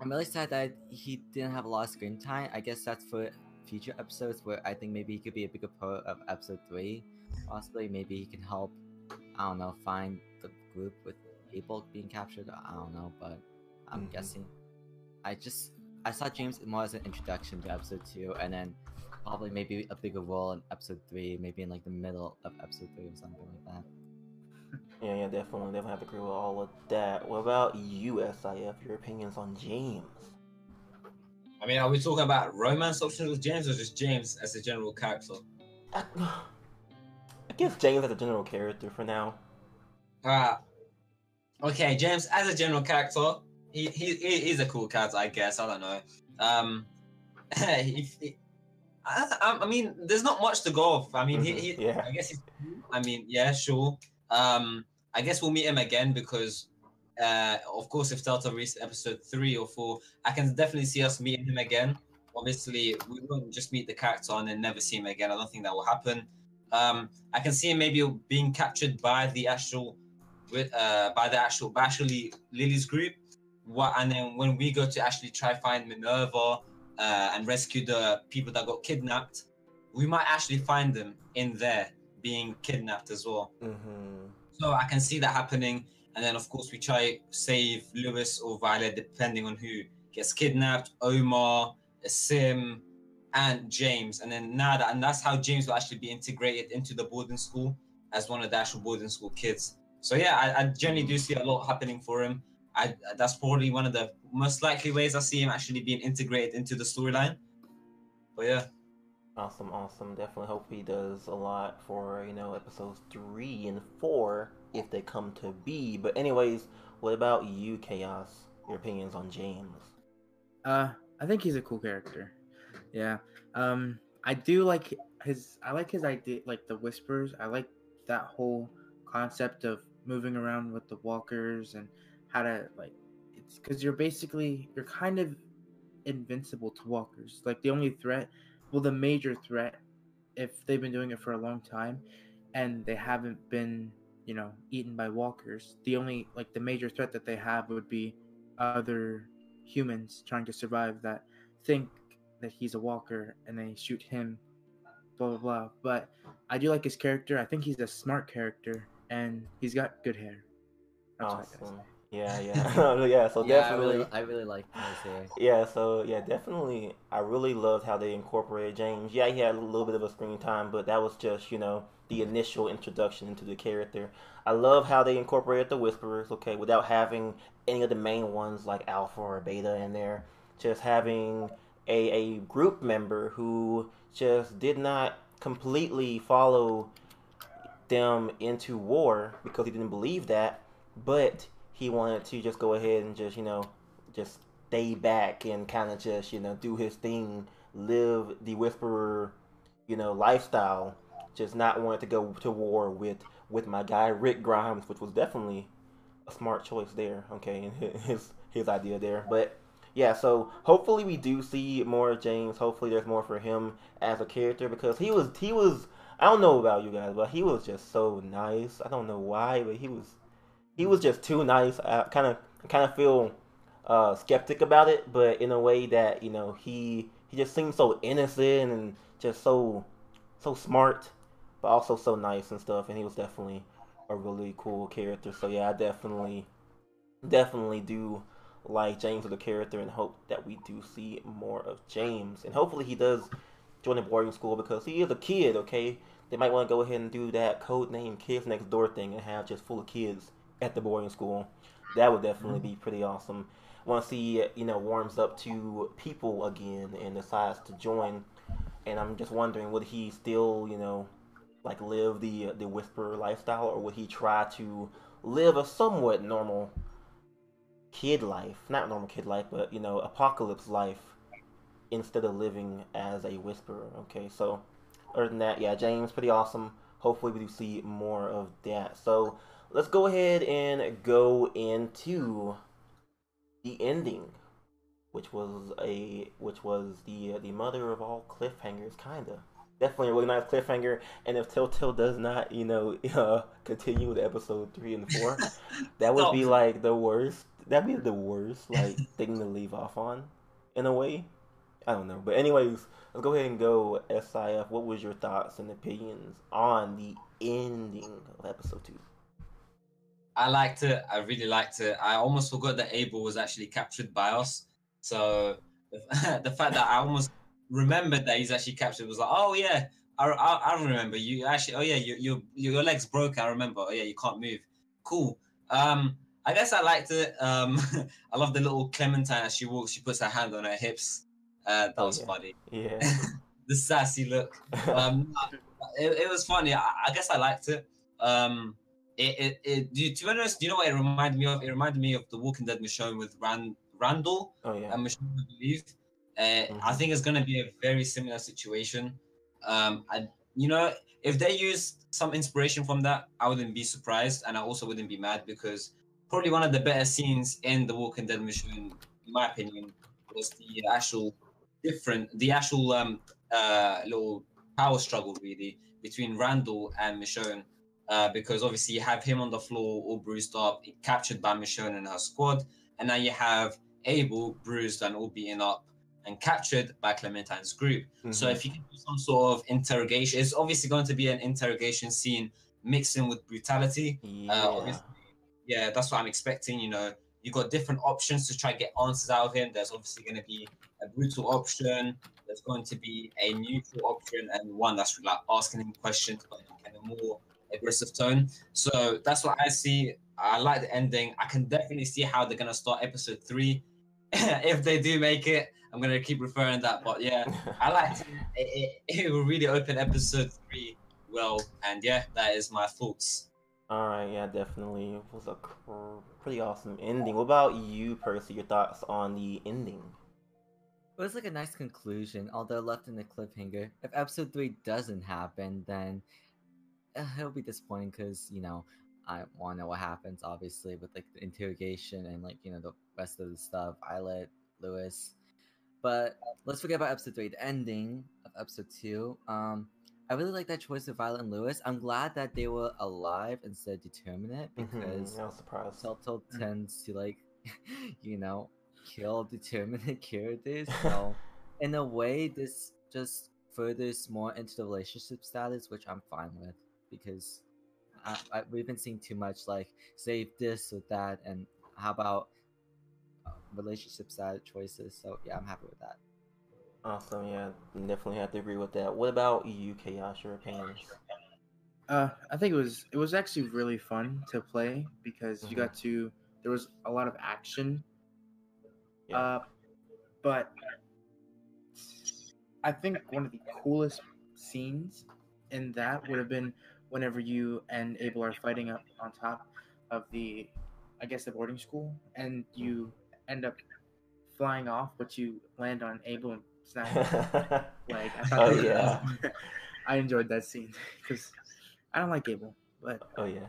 I'm really sad that he didn't have a lot of screen time. I guess that's for future episodes where I think maybe he could be a bigger part of episode three. Possibly, maybe he can help. I don't know, find the group with people being captured. I don't know, but I'm Mhm. guessing. I just I saw James more as an introduction to episode two, and then probably maybe a bigger role in episode three, maybe in like the middle of episode three or something like that. Yeah, yeah, definitely, definitely have to agree with all of that. What about you, SIF? Your opinions on James? I mean, are we talking about romance options with James or just James as a general character? I, I guess James as a general character for now. Uh, okay, James as a general character, he, he he- he's a cool character, I guess. I don't know. Um, he, he- I, I mean, there's not much to go off. I mean, he, he yeah. I guess he's. I mean, yeah, sure. Um, I guess we'll meet him again because, uh, of course, if Delta reaches episode three or four, I can definitely see us meeting him again. Obviously, we won't just meet the character and then never see him again. I don't think that will happen. Um, I can see him maybe being captured by the actual, with uh, by the actual, by actually Lilly's group. What and then when we go to actually try find Minerva uh, and rescue the people that got kidnapped, we might actually find them in there being kidnapped as well. Mm-hmm. So I can see that happening. And then, of course, we try save Lewis or Violet, depending on who gets kidnapped. Omar, Sim, and James. And then now that, and that's how James will actually be integrated into the boarding school as one of the actual boarding school kids. So yeah, I, I generally do see a lot happening for him. I that's probably one of the most likely ways I see him actually being integrated into the storyline. But yeah. Awesome, awesome. Definitely hope he does a lot for, you know, episodes three and four if they come to be. But anyways, what about you, Chaos? Your opinions on James? Uh, I think he's a cool character. Yeah. Um, I do like his. I like his idea, like the whispers. I like that whole concept of moving around with the walkers and how to like. It's because you're basically you're kind of invincible to walkers. Like the only threat, well, the major threat, if they've been doing it for a long time, and they haven't been, you know, eaten by walkers. The only like the major threat that they have would be other humans trying to survive that think that he's a walker and they shoot him blah blah blah but i do like his character i think he's a smart character and he's got good hair That's Awesome. Yeah, yeah. yeah, so yeah, I definitely. really, I really like his hair. Yeah, so yeah, definitely. I really loved how they incorporated James. Yeah, he had a little bit of a screen time, but that was just you know the initial introduction into the character. I love how they incorporated the Whisperers. Okay, without having any of the main ones like Alpha or Beta in there, just having a a group member who just did not completely follow them into war because he didn't believe that, but he wanted to just go ahead and just you know just stay back and kind of just you know do his thing, live the Whisperer, you know lifestyle. Just not wanting to go to war with with my guy Rick Grimes, which was definitely a smart choice there. Okay, and his his idea there, but. Yeah, so hopefully we do see more of James. Hopefully there's more for him as a character because he was he was I don't know about you guys, but he was just so nice. I don't know why, but he was he was just too nice. I kind of kind of feel uh, skeptic about it, but in a way that you know he he just seems so innocent and just so so smart, but also so nice and stuff. And he was definitely a really cool character. So yeah, I definitely definitely do like James as a character and hope that we do see more of James. And hopefully he does join the boarding school because he is a kid. Okay, they might want to go ahead and do that code name Kids Next Door thing and have just full of kids at the boarding school. That would definitely mm-hmm. be pretty awesome. Once he, you know warms up to people again and decides to join, and I'm just wondering would he still you know like live the uh, the whisper lifestyle or would he try to live a somewhat normal kid life, not normal kid life, but you know apocalypse life instead of living as a whisperer. Okay, so other than that, yeah, James, pretty awesome. Hopefully, we do see more of that. So let's go ahead and go into the ending, which was a which was the the mother of all cliffhangers, kinda. Definitely a really nice cliffhanger, and if Telltale does not, you know, uh, continue with episode three and four, that would be like the worst. That'd be the worst like thing to leave off on, in a way. I don't know, but anyways, let's go ahead and go SIF. What was your thoughts and opinions on the ending of episode two? I liked it. I really liked it. I almost forgot that Abel was actually captured by us. So the, fact that I almost remembered that he's actually captured was like, oh yeah, I, I, I remember you actually. Oh yeah, you, you, your legs broke. I remember. Oh yeah, you can't move. Cool. Um, I guess I liked it. Um, I love the little Clementine as she walks. She puts her hand on her hips. Uh, that Oh, was yeah. funny. Yeah. the sassy look. Um, it, it was funny. I, I guess I liked it. Um, it, it, it do you- to be honest, do you know what it reminded me of? It reminded me of the Walking Dead Michonne with Rand, Randall oh yeah. and Michonne, I believe. Uh, I Mhm. think it's going to be a very similar situation. Um, I, you know, if they use some inspiration from that, I wouldn't be surprised, and I also wouldn't be mad because probably one of the better scenes in the Walking Dead Michonne, in my opinion, was the actual different, the actual um uh little power struggle really between Randall and Michonne. Uh, because obviously you have him on the floor all bruised up, captured by Michonne and her squad, and now you have Abel bruised and all beaten up and captured by Clementine's group. So Mhm. if you can do some sort of interrogation, it's obviously going to be an interrogation scene mixing with brutality. yeah. Uh, obviously, yeah, that's what I'm expecting. You know, you've got different options to try to get answers out of him. There's obviously going to be a brutal option. There's going to be a neutral option and one that's like asking him questions, but in a more aggressive tone. So that's what I see. I like the ending. I can definitely see how they're going to start episode three. if they do make it, I'm going to keep referring that. But yeah, I like it. It, it, it will really open episode three well. And yeah, that is my thoughts. All right, yeah, definitely. It was a cr- pretty awesome ending. What about you, Percy? Your thoughts on the ending? It was like a nice conclusion, although left in a cliffhanger. If episode three doesn't happen, then it'll be disappointing because you know I want to know what happens. Obviously, with like the interrogation and like you know the rest of the stuff, Islet, Lewis. But let's forget about episode three. The ending of episode two. Um, I really like that choice of Violet and Lewis. I'm glad that they were alive instead of determinate Mhm, because I was surprised. Telltale Mm. tends to like, you know, kill determinate characters. So, in a way, this just furthers more into the relationship status, which I'm fine with because I, I, we've been seeing too much like save this or that, and how about uh, relationship side choices. So yeah, I'm happy with that. Awesome, yeah, definitely have to agree with that. What about you, Chaos? Your opinions? Uh, I think it was it was actually really fun to play because you Mhm. got to there was a lot of action. Yeah. Uh, but I think one of the coolest scenes in that would have been whenever you and Abel are fighting up on top of the, I guess the boarding school, and you end up flying off, but you land on Abel and snap. Like I thought oh yeah, I enjoyed that scene because I don't like Abel, but oh yeah.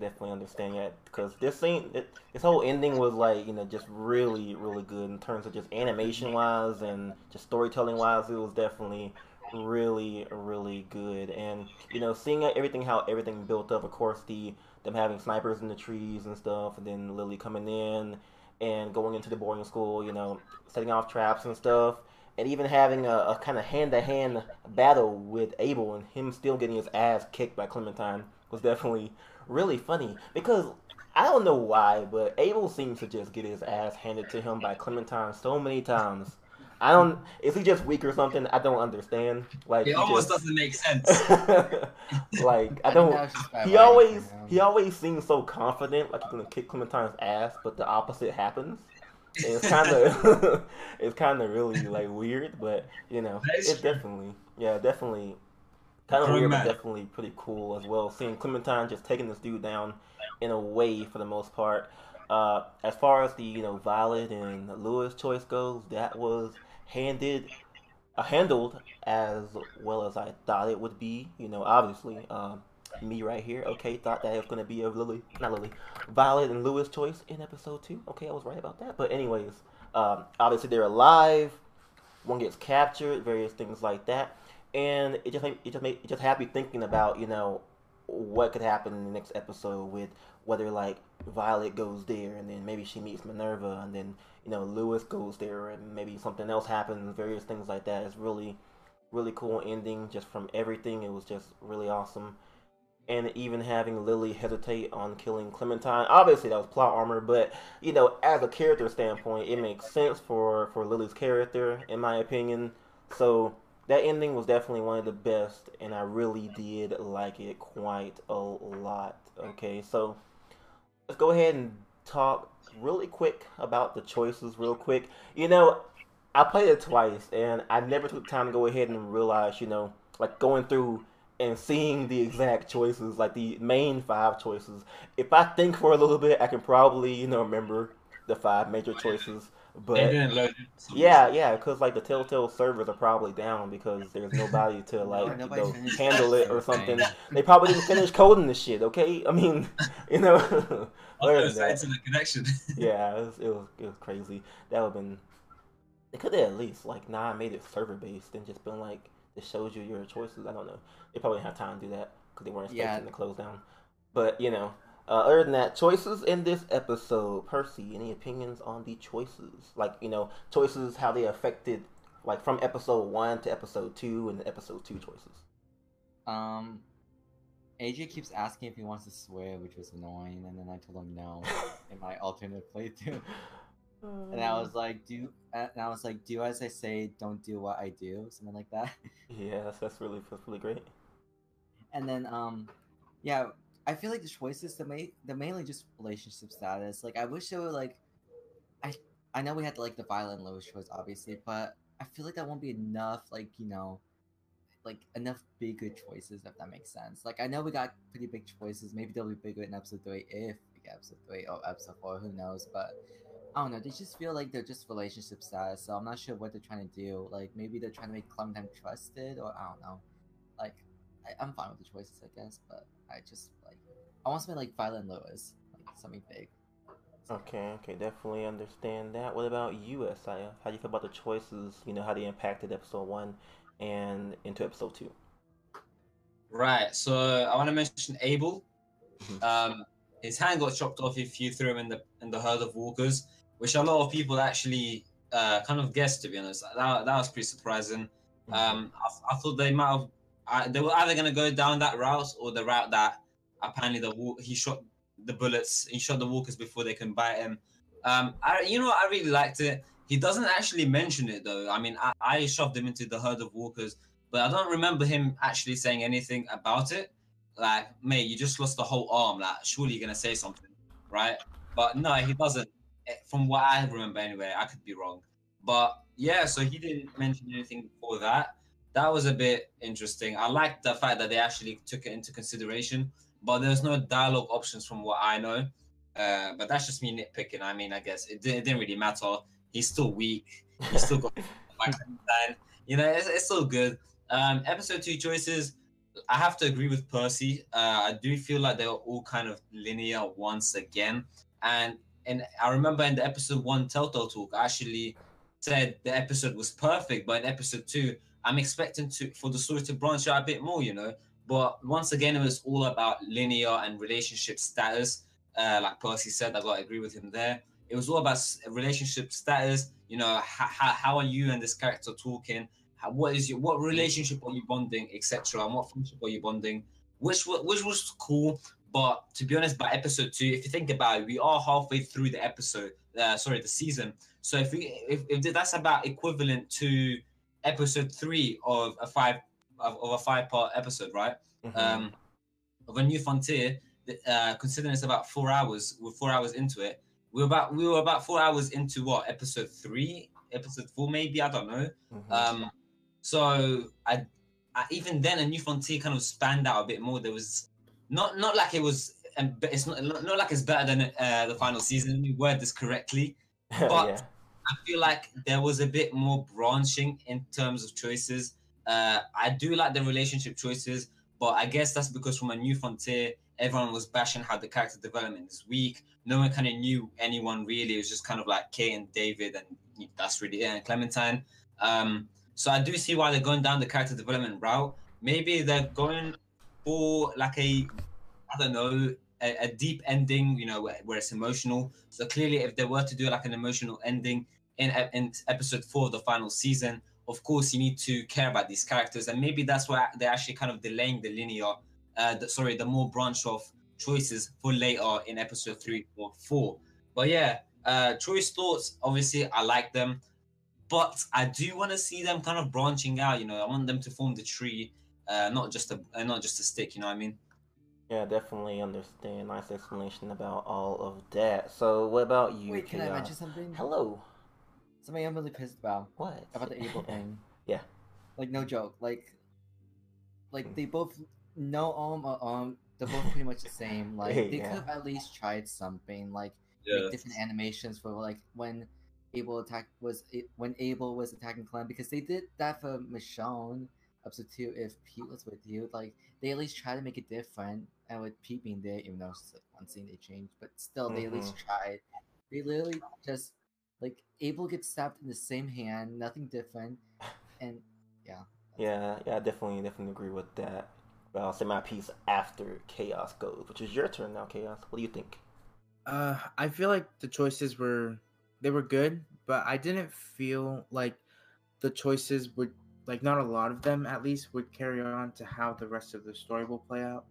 Definitely understand that because this scene, it, this whole ending was like you know just really really good in terms of just animation wise and just storytelling wise. It was definitely really really good and you know seeing everything how everything built up. Of course the them having snipers in the trees and stuff, and then Lilly coming in and going into the boarding school. You know setting off traps and stuff. And even having a, a kind of hand-to-hand battle with Abel and him still getting his ass kicked by Clementine was definitely really funny because I don't know why, but Abel seems to just get his ass handed to him by Clementine so many times. I don't. Is he just weak or something? I don't understand. Like It almost just- doesn't make sense. like I don't. that was just bad He always him. he always seems so confident, like he's gonna kick Clementine's ass, but the opposite happens. And it's kind of it's kind of really like weird, but you know, That is it's true. definitely yeah, definitely kind of weird, but definitely pretty cool as well. Seeing Clementine just taking this dude down in a way for the most part. Uh, as far as the you know Violet and Lewis choice goes, that was handed uh, handled as well as I thought it would be. You know, obviously, um, me right here, okay, thought that it was gonna be a Lilly, not Lilly, Violet and Lewis choice in episode two. Okay, I was right about that. But anyways, um, obviously they're alive. One gets captured, various things like that, and it just it just made it just had me thinking about you know what could happen in the next episode with whether like Violet goes there and then maybe she meets Minerva and then you know Lewis goes there and maybe something else happens, various things like that. It's really really cool ending just from everything. It was just really awesome. And even having Lilly hesitate on killing Clementine, obviously that was plot armor, but you know, as a character standpoint, it makes sense for for Lilly's character, in my opinion. So that ending was definitely one of the best, and I really did like it quite a lot. Okay, so let's go ahead and talk really quick about the choices, real quick. You know, I played it twice, and I never took time to go ahead and realize, you know, like going through and seeing the exact choices, like the main five choices. If I think for a little bit, I can probably, you know, remember the five major choices. They But didn't load it. yeah, yeah, because like the Telltale servers are probably down because there's nobody to like you know, handle it or something. They probably didn't finish coding this shit. Okay, I mean, you know, Oh, other than the that, internet connection. yeah, it was, it was it was crazy. That would have been. They could have at least like not made it server based and just been like it shows you your choices. I don't know. They probably didn't have time to do that because they weren't expecting Yeah. to close down. But you know, uh, other than that, choices in this episode. Percy, any opinions on the choices? Like you know, choices how they affected like from episode one to episode two and episode two choices. Um, AJ keeps asking if he wants to swear, which was annoying, and then I told him no in my alternate playthrough. And I was like, "Do," and I was like, "Do as I say, don't do what I do," something like that. yeah, that's that's really that's really great. And then, um, yeah, I feel like the choices, the main, the mainly just relationship status. Like, I wish they were like, I, I know we had like the Violet Lewis choice, obviously, but I feel like that won't be enough. Like, you know, like enough bigger choices, if that makes sense. Like, I know we got pretty big choices. Maybe they'll be bigger in episode three if we get episode three or episode four. Who knows? But I don't know. They just feel like they're just relationship status. So I'm not sure what they're trying to do. Like, maybe they're trying to make Clementine trusted, or I don't know. Like, I, I'm fine with the choices, I guess, but I just like I want something like Violet Lewis, like something big. Okay, okay, definitely understand that. What about you, Isaiah? How do you feel about the choices? You know, how they impacted episode one and into episode two? Right. So I want to mention Abel. Mhm. Um, his hand got chopped off if you threw him in the in the herd of walkers, which a lot of people actually uh, kind of guessed. To be honest, that, that was pretty surprising. Mm-hmm. Um, I, I thought they might have. I, they were either gonna go down that route or the route that apparently the he shot the bullets. He shot the walkers before they can bite him. Um, I you know I really liked it. He doesn't actually mention it though. I mean, I, I shoved him into the herd of walkers, but I don't remember him actually saying anything about it. Like, mate, you just lost the whole arm. Like, surely you're gonna say something, right? But no, he doesn't. Eh, From what I remember, anyway, I could be wrong. But yeah, so he didn't mention anything before that. That was a bit interesting. I liked the fact that they actually took it into consideration, but there's no dialogue options from what I know. Uh, but that's just me nitpicking. I mean, I guess it, it didn't really matter. He's still weak. He's still got. You know, it's, it's still good. Um, episode two choices. I have to agree with Percy. Uh, I do feel like they were all kind of linear once again. And and I remember in the episode one Telltale talk, I actually said the episode was perfect, but in episode two, I'm expecting to for the story to branch out a bit more, you know. But once again, it was all about linear and relationship status. Uh, like Percy said, I got to agree with him there. It was all about relationship status. You know, how, how are you and this character talking? How, what is your what relationship are you bonding, etc. And what friendship are you bonding? Which which was cool, But to be honest, by episode two, if you think about it, we are halfway through the episode. Uh, sorry, the season. So if we if, if that's about equivalent to episode three of a five of, of a five part episode, right? Mhm. Um, of a new frontier. Uh, considering it's about four hours, we're four hours into it. We were about we were about four hours into what episode three, episode four, maybe I don't know. Mhm. Um, so I, I even then a new frontier kind of spanned out a bit more. There was not not like it was, um, but it's not not like it's better than uh, the final season. Me word this correctly. but- yeah. I feel like there was a bit more branching in terms of choices. Uh, I do like the relationship choices, but I guess that's because from a new frontier, everyone was bashing how the character development is weak. No one kind of knew anyone really. It was just kind of like Kate and David, and that's really it, and Clementine. Um, so I do see why they're going down the character development route. Maybe they're going for like a, I don't know, a, a deep ending, you know, where, where it's emotional. So clearly, if they were to do like an emotional ending in in episode four of the final season, of course you need to care about these characters, and maybe that's why they're actually kind of delaying the linear, uh, the, sorry, the more branch off choices for later in episode three or four. But yeah, uh, choice thoughts. Obviously, I like them, but I do want to see them kind of branching out. You know, I want them to form the tree, uh, not just a uh, not just a stick. You know what I mean? Yeah, definitely understand. Nice explanation about all of that. So, what about you? Wait, can I mention something? Hello. Something I'm really pissed about What? about the April thing. Yeah. Like no joke. Like, like they both no um uh, um. They're both pretty much the same. Like they Yeah. could have at least tried something. Like make different animations for like when Abel attack was it when Abel was attacking Clem because they did that for Michonne episode two. If Pete was with you, like they at least try to make it different. And with Pete being there, even though it's just like one scene they changed, but still they at least tried. They literally just like Abel gets stabbed in the same hand, nothing different, and yeah. Yeah, yeah, I definitely, definitely agree with that. But I'll say my piece after Chaos goes, which is your turn now, Chaos. What do you think? Uh, I feel like the choices were they were good, but I didn't feel like the choices would like not a lot of them at least would carry on to how the rest of the story will play out.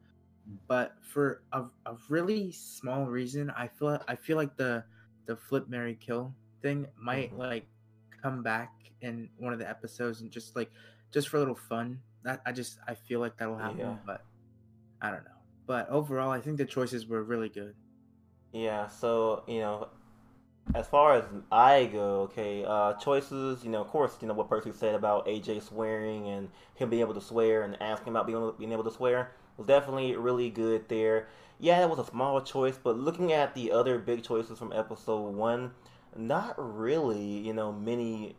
But for a, a really small reason, I feel I feel like the the flip Mary kill thing might Mhm. like come back in one of the episodes and just like just for a little fun. That I just I feel like that'll happen, Yeah. but I don't know. But overall, I think the choices were really good. Yeah, so you know, as far as I go, okay, uh, choices. You know, of course, you know what Percy said about AJ swearing and him being able to swear and asking about being able, being able to swear was definitely really good there. Yeah, that was a small choice, but looking at the other big choices from episode one, not really. You know, many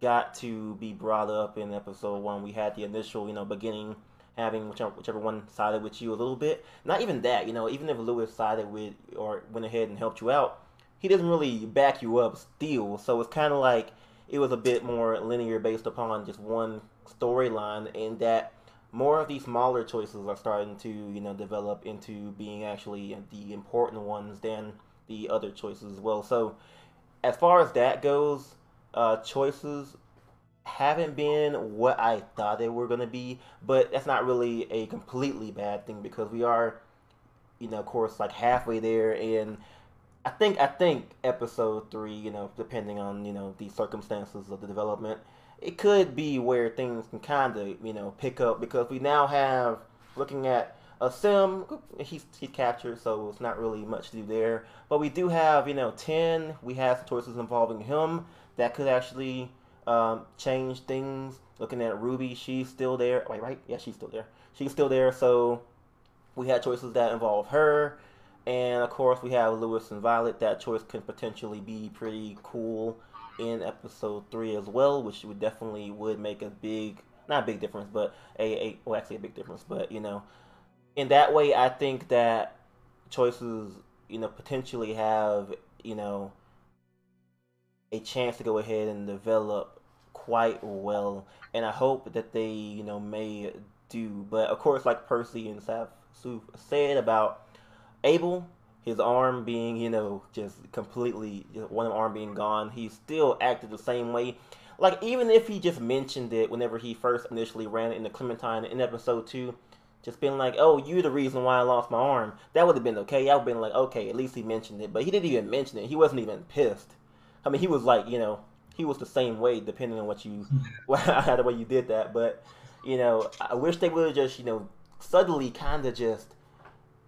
got to be brought up in episode one. We had the initial, you know, beginning having whichever, whichever one sided with you a little bit. Not even that, you know, even if Lewis sided with or went ahead and helped you out, he doesn't really back you up still. So it's kind of like it was a bit more linear based upon just one storyline, and that more of these smaller choices are starting to, you know, develop into being actually the important ones than the other choices as well. So as far as that goes, uh, choices haven't been what I thought they were going to be, but that's not really a completely bad thing because we are, you know, of course, like halfway there, and I think I think episode three, you know, depending on you know the circumstances of the development, it could be where things can kind of you know pick up because we now have looking at a sim he's he's captured so it's not really much to do there. But we do have you know 10 we have some choices involving him that could actually um, change things. Looking at ruby she's still there. Wait right? Yeah she's still there. She's still there so we had choices that involve her. And of course we have lewis and violet. That choice can potentially be pretty cool in episode 3 as well which would definitely would make a big not a big difference but a, a well actually a big difference but you know in that way, I think that choices, you know, potentially have, you know, a chance to go ahead and develop quite well. And I hope that they, you know, may do. But of course, like Percy and Saf said about Abel, his arm being, you know, just completely, one arm being gone, he still acted the same way. Like, even if he just mentioned it whenever he first initially ran into Clementine in episode 2, just been like, "Oh, you're the reason why I lost my arm," that would have been okay. I would have been like, "Okay, at least he mentioned it," but he didn't even mention it. He wasn't even pissed. I mean, he was like, you know, he was the same way depending on what you, how the way you did that. But you know, I wish they would have just, you know, suddenly kind of just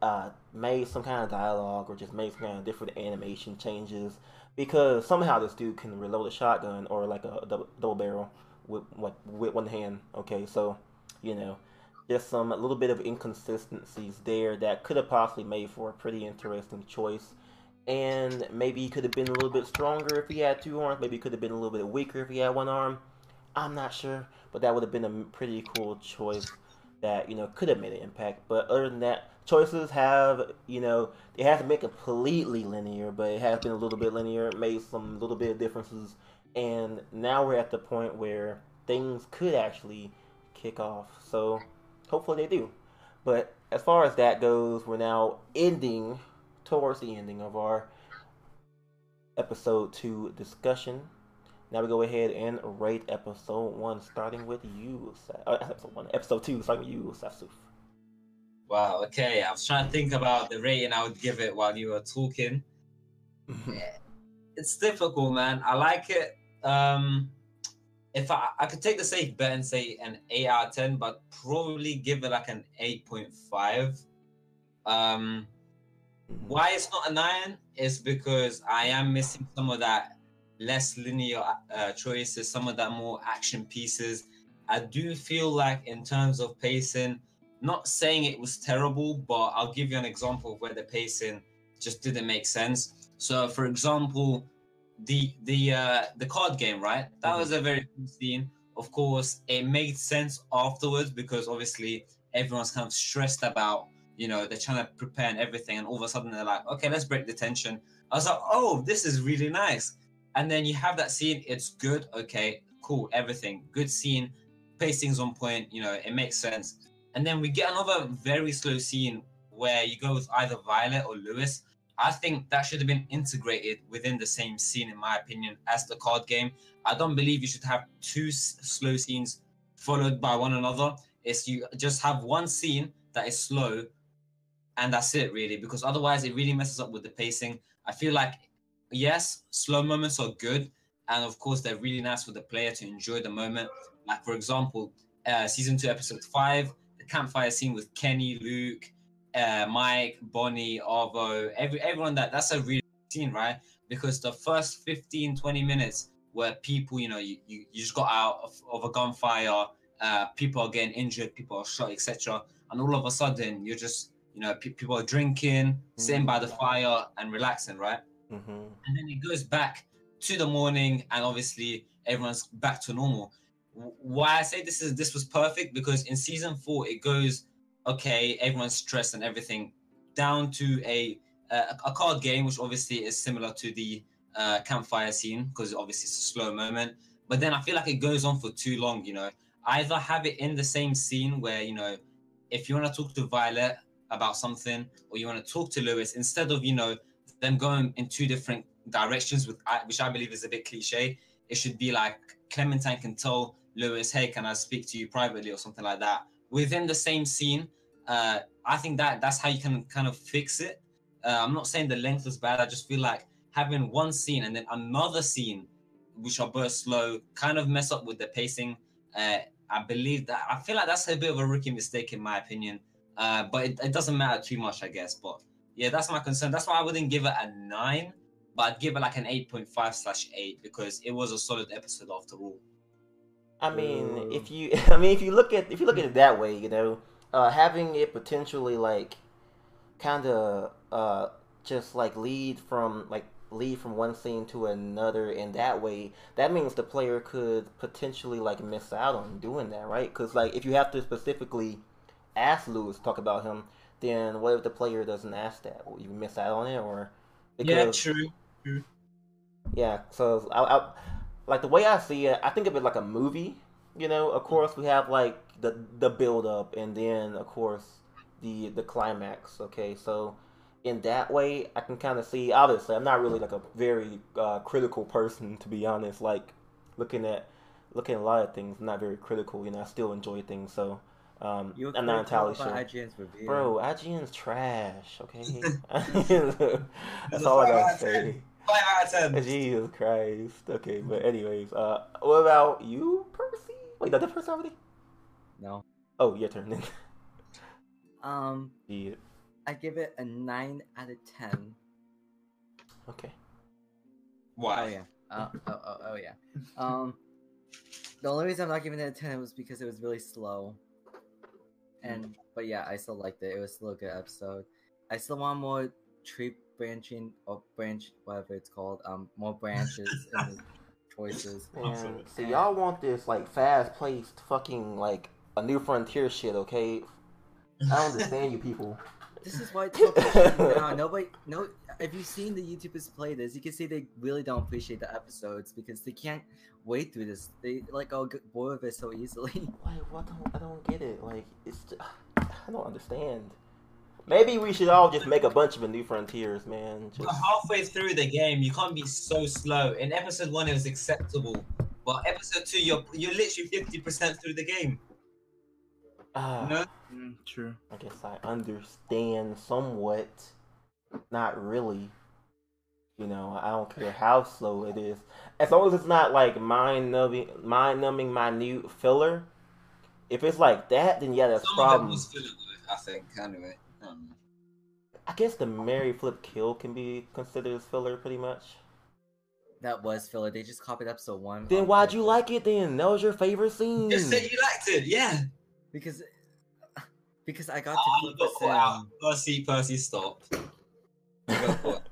uh, made some kind of dialogue or just made some kind of different animation changes because somehow this dude can reload a shotgun or like a double, double barrel with like with one hand. Okay, so you know, just some a little bit of inconsistencies there that could have possibly made for a pretty interesting choice. And maybe he could have been a little bit stronger if he had two arms. Maybe he could have been a little bit weaker if he had one arm. I'm not sure, but that would have been a pretty cool choice that you know could have made an impact. But other than that, choices have you know it hasn't been completely linear, but it has been a little bit linear. It made some little bit of differences, and now we're at the point where things could actually kick off. So hopefully they do. But as far as that goes, we're now ending towards the ending of our episode two discussion. Now we go ahead and rate episode one, starting with you. Uh, episode one, episode two, starting with you, Safsuf. Wow. Okay, I was trying to think about the rating I would give it while you were talking. it's difficult, man. I like it. Um, if I, I could take the safe bet and say an 8 out of 10, but probably give it like an 8.5. Um, why it's not a 9 is because I am missing some of that less linear uh, choices, some of that more action pieces. I do feel like, in terms of pacing, not saying it was terrible, but I'll give you an example of where the pacing just didn't make sense. So, for example, the the uh, the card game, right? That Mhm. was a very cool scene. Of course, it made sense afterwards because obviously everyone's kind of stressed about, you know, they're trying to prepare and everything, and all of a sudden they're like, okay, let's break the tension. I was like, oh, this is really nice. And then you have that scene, it's good, okay, cool, everything, good scene, pacing's on point, you know, it makes sense. And then we get another very slow scene where you go with either Violet or Lewis. I think that should have been integrated within the same scene, in my opinion, as the card game. I don't believe you should have two s- slow scenes followed by one another. It's you just have one scene that is slow, and that's it, really, because otherwise it really messes up with the pacing. I feel like, yes, slow moments are good, and of course, they're really nice for the player to enjoy the moment. Like, for example, uh, season two, episode five, the campfire scene with Kenny, Luke, uh, Mike, Bonnie, Arvo, every everyone that that's a really good scene, right? Because the first 15, 20 minutes where people, you know, you, you, you just got out of, of a gunfire, uh, people are getting injured, people are shot, etc. And all of a sudden, you're just, you know, pe- people are drinking, sitting by the fire and relaxing, right? Mm-hmm. and then it goes back to the morning and obviously everyone's back to normal why i say this is this was perfect because in season four it goes okay everyone's stressed and everything down to a a, a card game which obviously is similar to the uh, campfire scene because obviously it's a slow moment but then i feel like it goes on for too long you know either have it in the same scene where you know if you want to talk to violet about something or you want to talk to lewis instead of you know them going in two different directions, with which I believe is a bit cliche. It should be like Clementine can tell Lewis, "Hey, can I speak to you privately?" or something like that within the same scene. Uh, I think that that's how you can kind of fix it. Uh, I'm not saying the length is bad. I just feel like having one scene and then another scene, which are both slow, kind of mess up with the pacing. Uh, I believe that I feel like that's a bit of a rookie mistake in my opinion. Uh, but it, it doesn't matter too much, I guess. But yeah, that's my concern. That's why I wouldn't give it a nine, but I'd give it like an eight point five slash eight because it was a solid episode after all. I mean, Uh. if you, I mean, if you look at if you look at it that way, you know, uh, having it potentially like, kind of, uh, just like lead from like lead from one scene to another in that way, that means the player could potentially like miss out on doing that, right? Because like if you have to specifically ask Lewis to talk about him, then what if the player doesn't ask that? Will you miss out on it, or Yeah, true. yeah, so I, I like the way I see it. I think of it like a movie. You know, of course we have like the the build up, and then of course the the climax. Okay, so in that way, I can kind of see. Obviously, I'm not really like a very uh, critical person to be honest. Like looking at looking at a lot of things, I'm not very critical. You know, I still enjoy things. So Um, You I'm not entirely sure. IGN's review. Bro, IGN's trash. Okay, that's all I gotta say. Five out of ten. Jesus Christ. Okay, but anyways, uh, what about you, Percy? Wait, did that person already? No. Oh, your turn then. Um, Yeah. I give it a nine out of ten. Okay. Why? Oh yeah. Uh, oh, oh, oh yeah. Um, the only reason I'm not giving it a ten was because it was really slow. And but yeah, I still liked it. It was still a good episode. I still want more tree branching or branch, whatever it's called. Um, more branches and choices. Man, see, y'all want this like fast-paced, fucking like a new frontier shit, okay? I don't understand you people. This is why it's so now. Nobody, no. If you've seen the YouTubers play this, you can see they really don't appreciate the episodes because they can't wait through this. They like all get bored of it so easily. Like, what? Don't, I don't get it. Like, it's just, I don't understand. Maybe we should all just make a bunch of a new frontiers, man. Just halfway through the game, you can't be so slow. In episode one, it was acceptable, but episode two, you're you're literally fifty percent through the game. You know? Mm, true. I guess I understand somewhat. Not really. You know, I don't care how slow it is. As long as it's not like mind numbing, mind numbing, minute filler. If it's like that, then yeah, that's a Some of it problem. was filler, I think. Anyway, um, I guess the Mary Flip Kill can be considered as filler, pretty much. That was filler. They just copied episode one. Then on why'd you like it? Then that was your favorite scene. just said you liked it. Yeah. Because, because I got to flip you a got out. sim. Percy, Percy, stop. You got caught.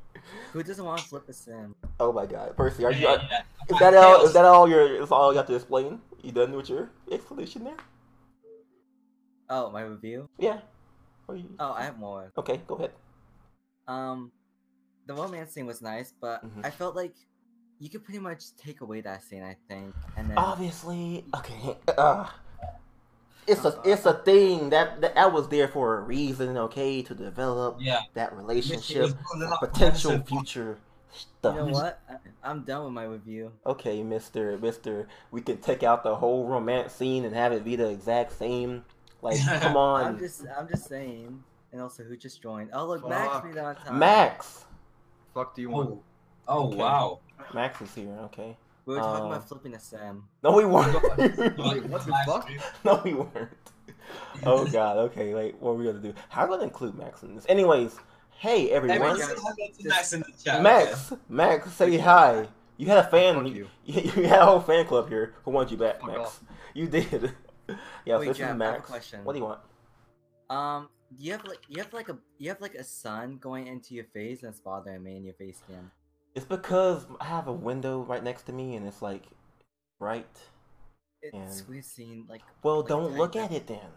Who doesn't want to flip a sim? oh my God, Percy, are you? Are, is that all? Is that all your? Is all you have to explain? You done with your explanation there? Oh, my review. Yeah. Or you- Oh, I have more. Okay, go ahead. Um, the romance scene was nice, but Mhm. I felt like you could pretty much take away that scene. I think, and then Obviously, okay. Uh, it's a it's a thing that, that that was there for a reason. Okay, to develop Yeah. that relationship, was building up potential future stuff. you know what? I, I'm done with my review. Okay, Mister Mister, we can take out the whole romance scene and have it be the exact same. Like, come on. I'm on, just, I'm just saying. And also, who just joined? Oh, look, Max Fuck. made it on time. Max. Fuck do you want? Oh, oh Okay. wow. Max is here. Okay. We were talking Uh, about flipping a sim. No, we weren't. Wait, what the fuck? no, we weren't. Oh God. Okay. Like, what are we gonna do? How are we gonna include Max in this? Anyways, hey everyone. Everyone guys, say hello to just- Max in the chat. Max, Max, say hi. You had a fan. Fuck You, you. you had a whole fan club here who wanted you back, Fuck Max. off. You did. yeah, Wait, so this Jeff, is a Max. question. What do you want? Um, you have like, you have like a, you have like a sun going into your face and it's bothering me in your face skin. It's because I have a window right next to me, and it's like bright. It's And- we've seen like. Well, like, don't look at it then.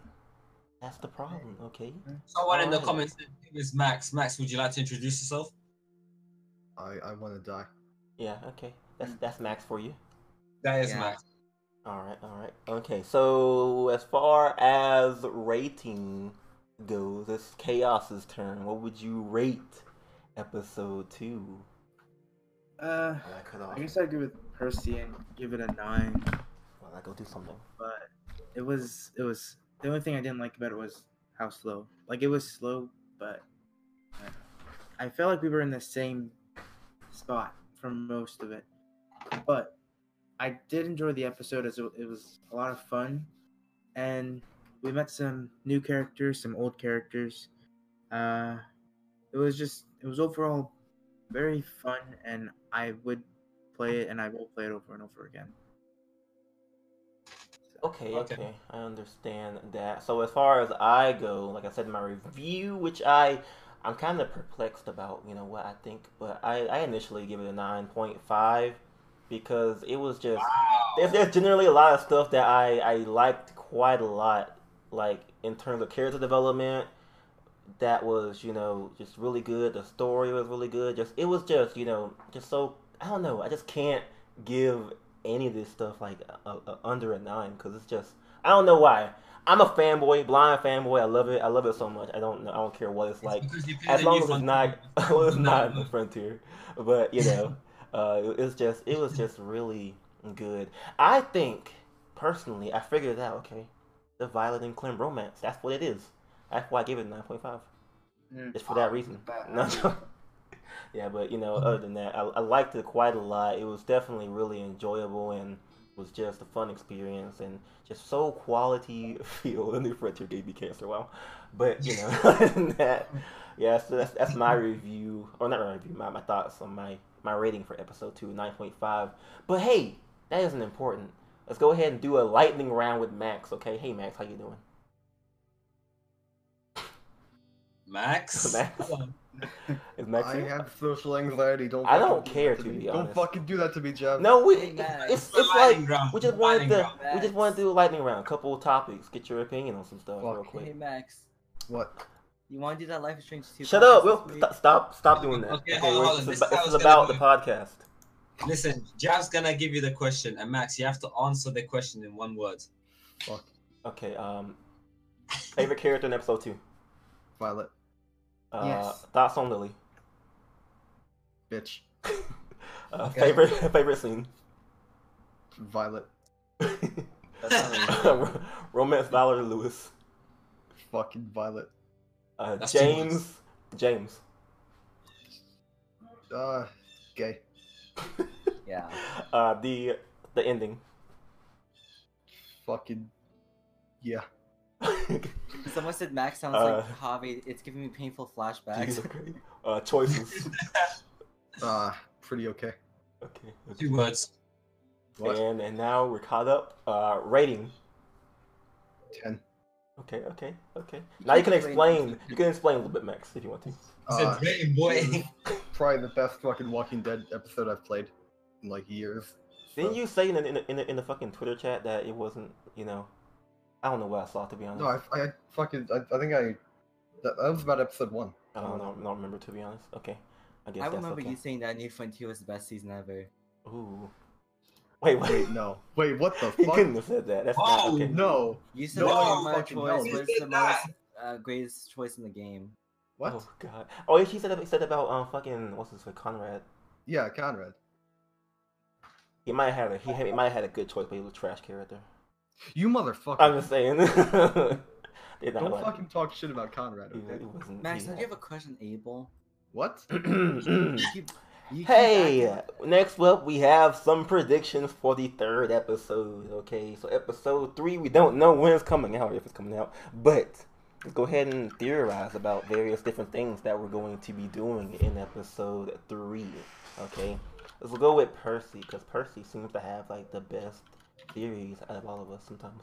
That's the problem. Okay. Someone in the comments is Max? Max, would you like to introduce yourself? I, I want to die. Yeah. Okay. That's that's Max for you. That is Yeah. Max. All right, all right. Okay, so as far as rating goes, it's Chaos's turn. What would you rate episode two? Uh, I. I guess I'd give it Percy and give it a nine. Well, I go do something. But it was it was the only thing I didn't like about it was how slow. Like it was slow, but uh, I felt like we were in the same spot for most of it. But I did enjoy the episode as it, it was a lot of fun, and we met some new characters, some old characters. Uh, it was just it was overall very fun, and I would play it, and I will play it over and over again. Okay, Okay. okay, I understand that. So as far as I go, like I said in my review, which I I'm kind of perplexed about, you know what I think, but I I initially give it a nine point five because it was just there's, there's generally a lot of stuff that I, I liked quite a lot, like in terms of character development. That was you know just really good. The story was really good. Just it was just you know just so I don't know. I just can't give any of this stuff like a, a, under a nine because it's just I don't know why. I'm a fanboy, blind fanboy. I love it. I love it so much. I don't know. I don't care what it's like you played as long as it's not well, it's not the frontier but you know uh it- it's just it was just really good i think personally i figured it out okay the Violet and Clem romance. That's what it is. That's why I gave it nine point five. Mm. Just for that reason. No, yeah, but you know, other than that, I, I liked it quite a lot. It was definitely really enjoyable and was just a fun experience and just so quality feel. And the Frontier gave me cancer. Wow, but you know, that, yeah, so that's that's my review, or not my review, my, my thoughts on my my rating for episode two, nine point five. But hey, that isn't important. Let's go ahead and do a lightning round with Max. Okay, hey Max, how you doing? Max. Max? Is Max I here? have social anxiety. Don't. I don't fucking do care, that to me. be Don't fucking do that to me, Jeff. No, we, Hey, it's it's like round, we just the wanted to round. we just wanted to do a lightning round, a couple of topics, get your opinion on some stuff real quick. Hey Max, What? you want to do that Life is Strange 2? Shut up! We'll, st- stop! Stop doing that. Okay, Okay, hold on, we're- hold on. this, This is is about- how this it's is gonna about the podcast. Listen, Jav's gonna give you the question, and Max, you have to answer the question in one word. Fuck. Okay. Um, favorite character in episode two. Violet. Uh, Yes. Thoughts on Lilly. Bitch. Uh, Okay. Favorite favorite scene. Violet. That's not Romance Valerie Louis. Fucking Violet. Uh, James. James. Uh, gay. Yeah. Uh, the the ending. Fucking. Yeah. Someone said Max sounds Uh, like Javi. It's giving me painful flashbacks. Jesus Christ. uh, choices. Uh, pretty okay. Okay. Two words. What? And and now we're caught up. Uh, rating. Ten. Okay, okay, okay. Now you can keep explain. You can explain a little bit, Max, if you want to. Uh, said, "Rating boy." probably the best fucking Walking Dead episode I've played in like years. Didn't So- you say in the, in the in the in the fucking Twitter chat that it wasn't? You know, I don't know what I saw it to be honest. No, I, I fucking, I, I think I, that, that was about episode one. I don't. I don't remember to be honest. Okay, I guess I that's remember okay. you saying that New Frontier was the best season ever. Ooh. Wait, wait. Wait, no. Wait, what the He fuck? couldn't have said that. That's not Oh, okay. No. You said No, that my fucking choice hell. was the most uh, greatest choice in the game. What? Oh god. Oh, yeah, he said he said about um fucking what's his name Conrad. Yeah, Conrad. He might have had a he, had, he might have had a good choice, but he was a trash character. You motherfucker. I'm just saying. Don't like- fucking talk shit about Conrad, okay? Max, he don't you have a question, Abel? What? You keep, you keep Hey, acting- next up we have some predictions for the third episode. Okay, so episode three, we don't know when it's coming out, if it's coming out, but let's go ahead and theorize about various different things that we're going to be doing in episode three. Okay, let's go with Percy because Percy seems to have like the best theories out of all of us sometimes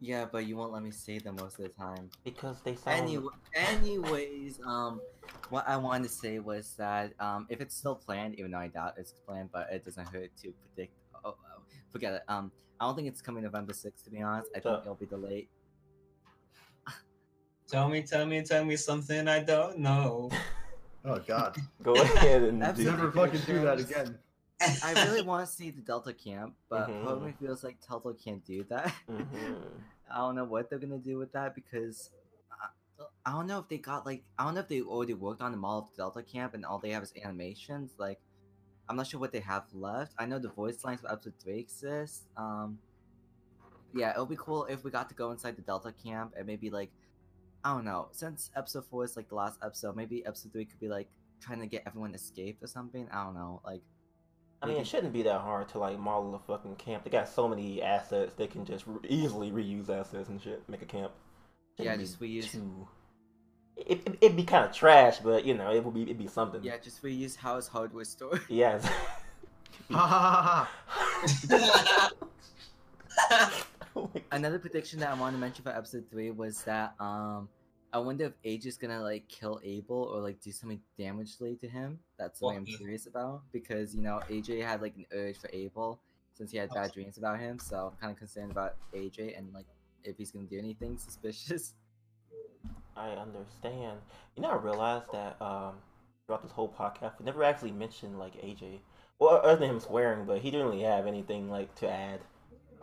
Yeah, but you won't let me say them most of the time. because they sound. Anyway, anyways, um, what I wanted to say was that um, if it's still planned, even though I doubt it's planned, but it doesn't hurt to predict. Oh, oh forget it. Um, I don't think it's coming November sixth. To be honest, I think So- it'll be delayed. Tell me, tell me, tell me something I don't know. Oh god. Go ahead and do- Never fucking do that again. I really want to see the Delta camp, but Mhm. part of me feels like Delta can't do that. Mhm. I don't know what they're gonna do with that because I, I don't know if they got like I don't know if they already worked on the model of the Delta Camp and all they have is animations. Like, I'm not sure what they have left. I know the voice lines for episode three exist. Um, yeah, it would be cool if we got to go inside the Delta Camp and maybe like I don't know. Since episode four is like the last episode, maybe episode three could be like trying to get everyone escaped or something. I don't know. Like, I mean, it shouldn't be that hard to like model a fucking camp. They got so many assets; they can just re- easily reuse assets and shit. Make a camp. Yeah, just reuse- too- It, it, it'd be kind of trash, but you know, it would be it'd be something. yeah, just reuse House Hardware Store. Ha. Oh. Another prediction that I want to mention for episode three was that um I wonder if AJ is gonna like kill Abel or like do something damagely to him. That's something I'm What? curious about because you know AJ had like an urge for Abel since he had bad dreams about him. So I'm kind of concerned about AJ and like if he's gonna do anything suspicious. I understand. You know, I realized that um, throughout this whole podcast, we never actually mentioned like AJ. Well, other than him swearing, but he didn't really have anything like to add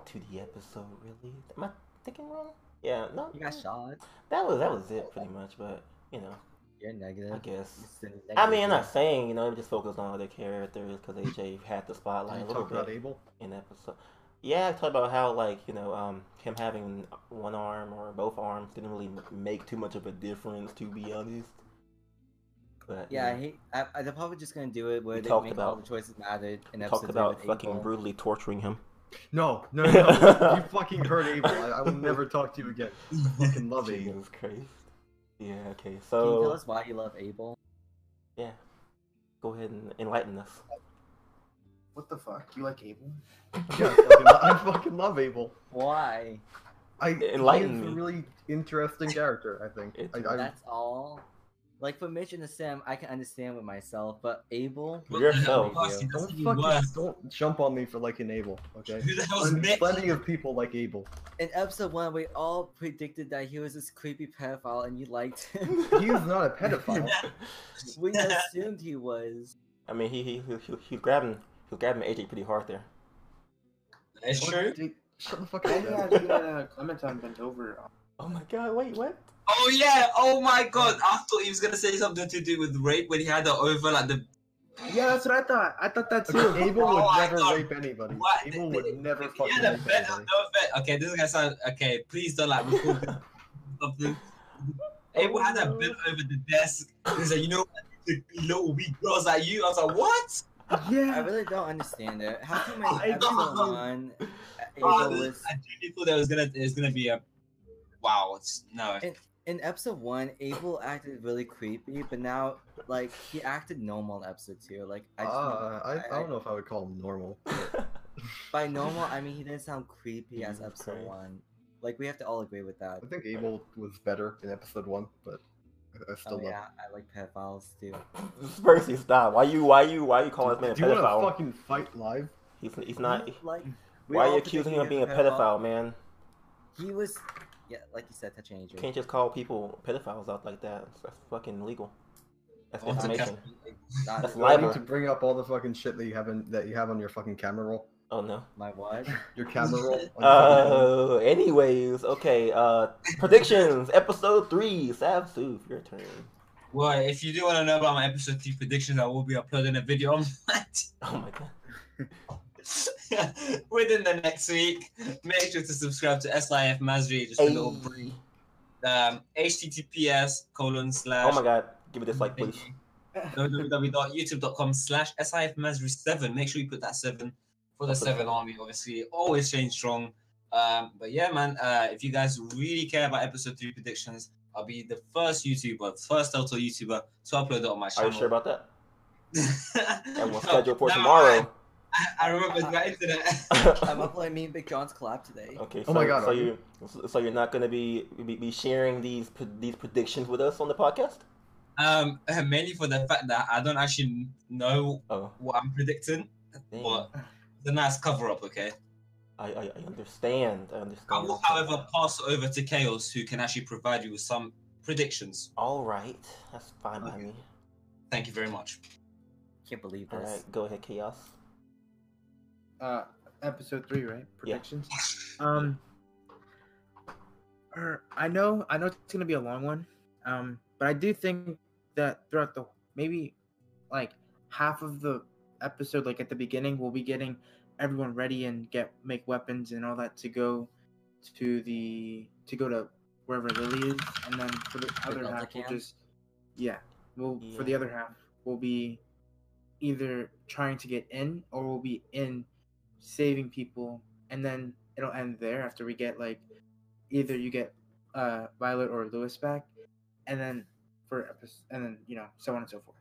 to the episode. Really, am I thinking wrong? Yeah, no. He got shot. That was that was it pretty much. But you know, You're negative. I guess. You're I mean, I'm not saying you know, I'm just focused on other characters because AJ had the spotlight you a little talk about bit Abel? in episode. Yeah, I talked about how like you know um him having one arm or both arms didn't really make too much of a difference, to be honest. But Yeah, I you know, hate. I, they're probably just gonna do it where We they talked make all about- the choices mattered. in talk episode about fucking Abel. brutally torturing him. No, no, no. no. you fucking hurt Abel. I, I will never talk to you again. Fucking love Abel. Jesus Christ. Yeah. Okay. Can you So tell us why you love Abel? yeah, go ahead and enlighten us. What the fuck? You like Abel? Yeah, I fucking, lo- I fucking love Abel. Why? I Enlighten he's me. a really interesting character. I think. I, I, That's all. Like for Mitch and the Sim, I can understand with myself, but Abel, What You're the hell, so- Marcy? That's don't fucking don't jump on me for liking Abel. Okay. Who the hell's There's Mitch? plenty of people like Abel. in episode one, we all predicted that he was this creepy pedophile, and you liked him. He is not a pedophile. we assumed he was. I mean, he he he, he, he was grabbing he was grabbing AJ pretty hard there. That's true. Shut the fuck I up. yeah, man. you had uh, Clementine bent over. Oh my god! Wait, what? Oh yeah. Oh my god. I thought he was gonna say something to do with rape when he had it over like the. Yeah, that's what I thought. I thought that too. Okay, Abel would Oh my never rape anybody. What? Abel would never fucking had rape bet. No anybody. bet. Okay, this is gonna sound. Okay, please don't like record something. Abel had that bent oh. over the desk. He's like, you know, the little weak girls like you. I was like, what? Yeah. I really don't understand it. How come in I episode don't. one, Oh, Abel was I genuinely thought there was gonna there's gonna be a. Wow. It's no. in, in episode one, Abel acted really creepy, but now like he acted normal in episode two. Like I, just Uh, I, I- I don't know if I would call him normal. by normal I mean he didn't sound creepy as episode Christ. one. Like we have to all agree with that. I think Abel was better in episode one, but I, I still Oh love. yeah, I like pedophiles too. Percy, stop! Why you why you why you calling this man a Do you want to fucking fight live? He's he's not. Like Why are you accusing him of being a predicted pedophile, man? He was, yeah, like you said, touching AJ. You can't just call people pedophiles out like that. That's fucking illegal. That's I want to defamation. Not That's Do libel. need to bring up all the fucking shit that you haven't that you have on your fucking camera roll. Oh no. my what? Your camera roll. on your fucking camera. Uh, anyways, okay. Uh, predictions, episode three. Sav Soof, your turn. Well, if you do want to know about my episode three predictions, I will be uploading a video on that Oh my god. within the next week. Make sure to subscribe to SIF Masri. Just a little brief. Um, HTTPS colon slash. Oh my god. Give me this like, please. www.youtube.com slash SIF Masri 7. Make sure you put that 7 for the 7 that. army, obviously. Always staying strong. Um, but yeah, man, uh, if you guys really care about episode 3 predictions, I'll be the first YouTuber, first Delta YouTuber to upload it on my channel. Are you sure about that? And we'll schedule for tomorrow. I, I remember my internet. I'm uploading me and Big John's collab today. Okay. Oh So, my God, So you, so you're not gonna be be, be sharing these these predictions with us on the podcast? um, mainly for the fact that I don't actually know Oh, what I'm predicting, damn. but it's a nice cover up, okay? I, I I understand. I understand. I will, however, pass over to Chaos, who can actually provide you with some predictions. All right, that's fine by me. Thank you very much. Can't believe All this. right, go ahead, chaos. Uh, episode three, right? Yeah. Predictions. Um, er, I know, I know it's gonna be a long one. Um, but I do think that throughout the maybe like half of the episode, like at the beginning, we'll be getting everyone ready and get make weapons and all that to go to the to go to wherever Lilly is, and then for the other half, we'll just yeah, we'll for the other half we'll be either trying to get in or we'll be in saving people and then it'll end there after we get like either you get uh Violet or Louis back and then for episode and then you know so on and so forth.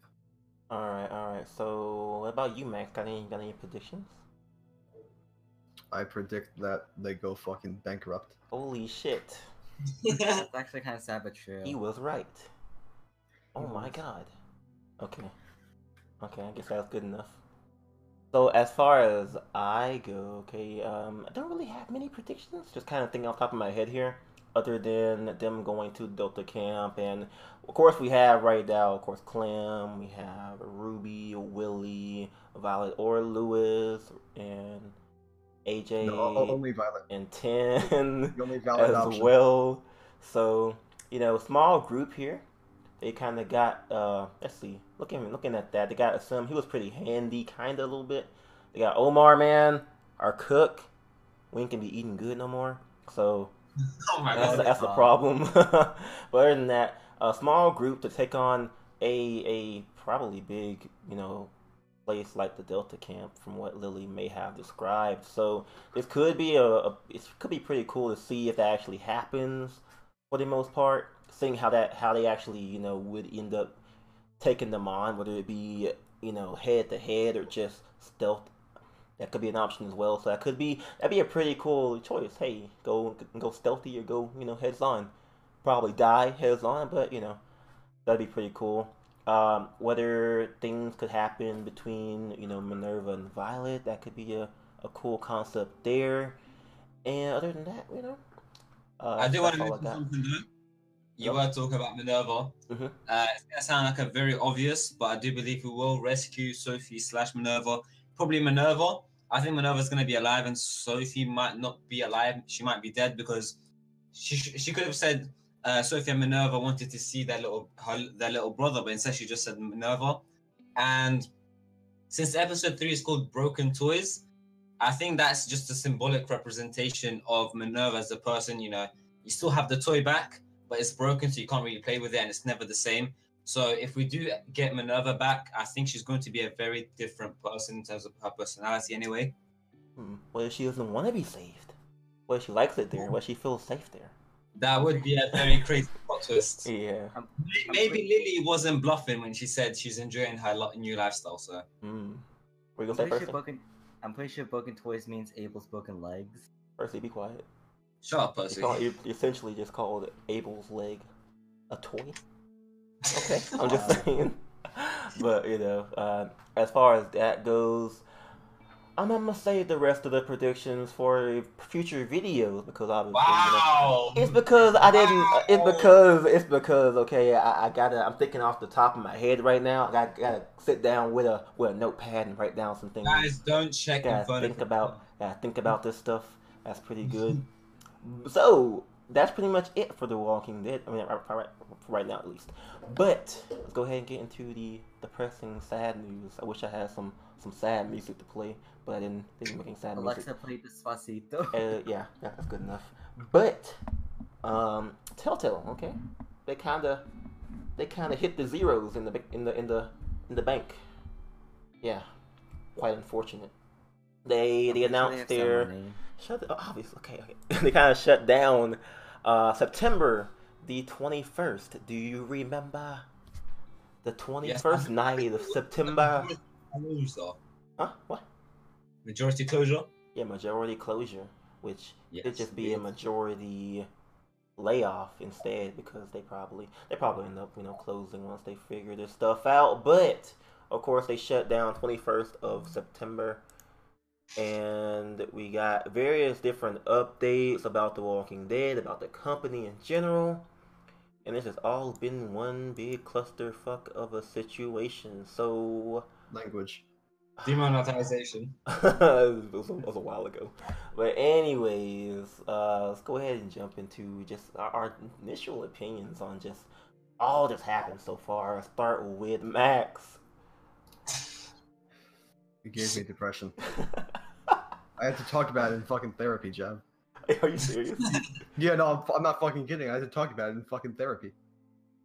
All right, all right. So, what about you, Max? Got any got any predictions? I predict that they go fucking bankrupt. Holy shit, That's actually kind of sad but true. he was right. Oh He my god. Okay, okay. I guess that's good enough. So as far as I go, okay, um, I don't really have many predictions. Just kind of thinking off the top of my head here, other than them going to Delta Camp, and of course we have right now, of course, Clem, we have Ruby, Willy, Violet, or Louis, and AJ, No, only Violet. and Tenn only valid as option. well. So you know, small group here. They kind of got. uh Let's see. Looking looking at that, they got some. He was pretty handy, kind of a little bit. They got Omar, man, our cook. we ain't gonna be eating good no more. So Oh my that's god. that's the problem. but other than that, a small group to take on a a probably big you know place like the Delta camp, from what Lilly may have described. So this could be a, a it could be pretty cool to see if that actually happens for the most part. Seeing how that how they actually you know would end up taking them on, whether it be you know head to head or just stealth. That could be an option as well. So that could be that'd be a pretty cool choice. Hey, go go stealthy or go you know heads on. Probably die heads on, but you know that'd be pretty cool. Um, whether things could happen between you know Minerva and Violet, that could be a, a cool concept there. And other than that, you know, uh, I do want to mention something. You Yep. were talking about Minerva. Mhm. Uh, it's gonna sound like a very obvious, but I do believe we will rescue Sophie slash Minerva. Probably Minerva. I think Minerva's gonna be alive, and Sophie might not be alive. She might be dead because she sh- she could have said uh, Sophie and Minerva wanted to see their little her, their little brother, but instead she just said Minerva. And since episode three is called Broken Toys, I think that's just a symbolic representation of Minerva as a person. You know, you still have the toy back, but it's broken, so you can't really play with it, and it's never the same. So if we do get Minerva back, I think she's going to be a very different person in terms of her personality, anyway. Hmm. What if she doesn't want to be saved? What if she likes it there? What if she feels safe there? That would be a very crazy plot twist. Yeah. Maybe Lilly wasn't bluffing when she said she's enjoying her new lifestyle. So Hmm. Were you I'm gonna say pretty, sure Percy? broken, I'm pretty sure broken toys means Abel's broken legs. Percy, be quiet. Shut up, You, Percy. call, you essentially just called Abel's leg a toy. Okay, I'm just saying. But you know, uh, as far as that goes, I'm, I'm gonna save the rest of the predictions for future videos because obviously, you know, Wow. it's because I didn't. It's Wow. because it's because okay. I, I gotta. I'm thinking off the top of my head right now. I gotta, gotta sit down with a with a notepad and write down some things. Guys, don't check in Gotta think about. Gotta think about this stuff. That's pretty good. so that's pretty much it for The Walking Dead. I mean, right, right, right now at least. But let's go ahead and get into the depressing, sad news. I wish I had some some sad music to play, but I didn't. Didn't make any sad music. Alexa played Despacito. Uh, yeah, yeah, that's good enough. But um, Telltale, okay, they kind of they kind of hit the zeros in the in the in the in the bank. Yeah, quite unfortunate. They they announced their shut the, obvious okay okay they kind of shut down uh September the twenty first. Do you remember the twenty first night of September? Closure. Huh? What? Majority closure. Yeah, majority closure, which Yes. It'd just be a majority layoff instead because they probably they probably end up you know closing once they figure this stuff out. But of course they shut down twenty first of September, and we got various different updates about The Walking Dead, about the company in general. And this has all been one big clusterfuck of a situation. So Language. Demonetization. it, was a, it was a while ago. But anyways, uh, let's go ahead and jump into just our, our initial opinions on just all that's happened so far. I'll start with Max. It gave me depression. I had to talk about it in fucking therapy, Jeff. Are you serious? Yeah, no, I'm, I'm not fucking kidding. I had to talk about it in fucking therapy.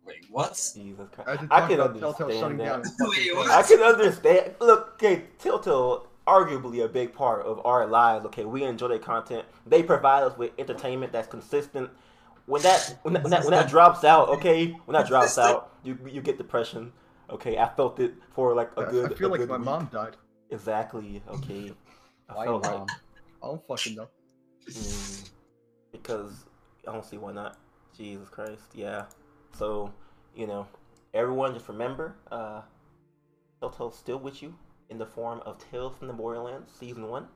Wait, what? Jesus I had to I can about Telltale shutting understand down. that. Wait, what? I can understand. Look, okay, Telltale, arguably a big part of our lives. Okay, we enjoy their content. They provide us with entertainment that's consistent. When that when that, when that, when that drops out, okay, when that drops out, you you get depression. Okay, I felt it for like a I- good. I feel a like good my week. mom died. Exactly. Okay. I Why felt your like? I don't fucking know. mm, because I don't see why not. Jesus Christ. Yeah. So you know, everyone just remember, uh, Telltale's still with you in the form of Tales from the Borderlands Season One.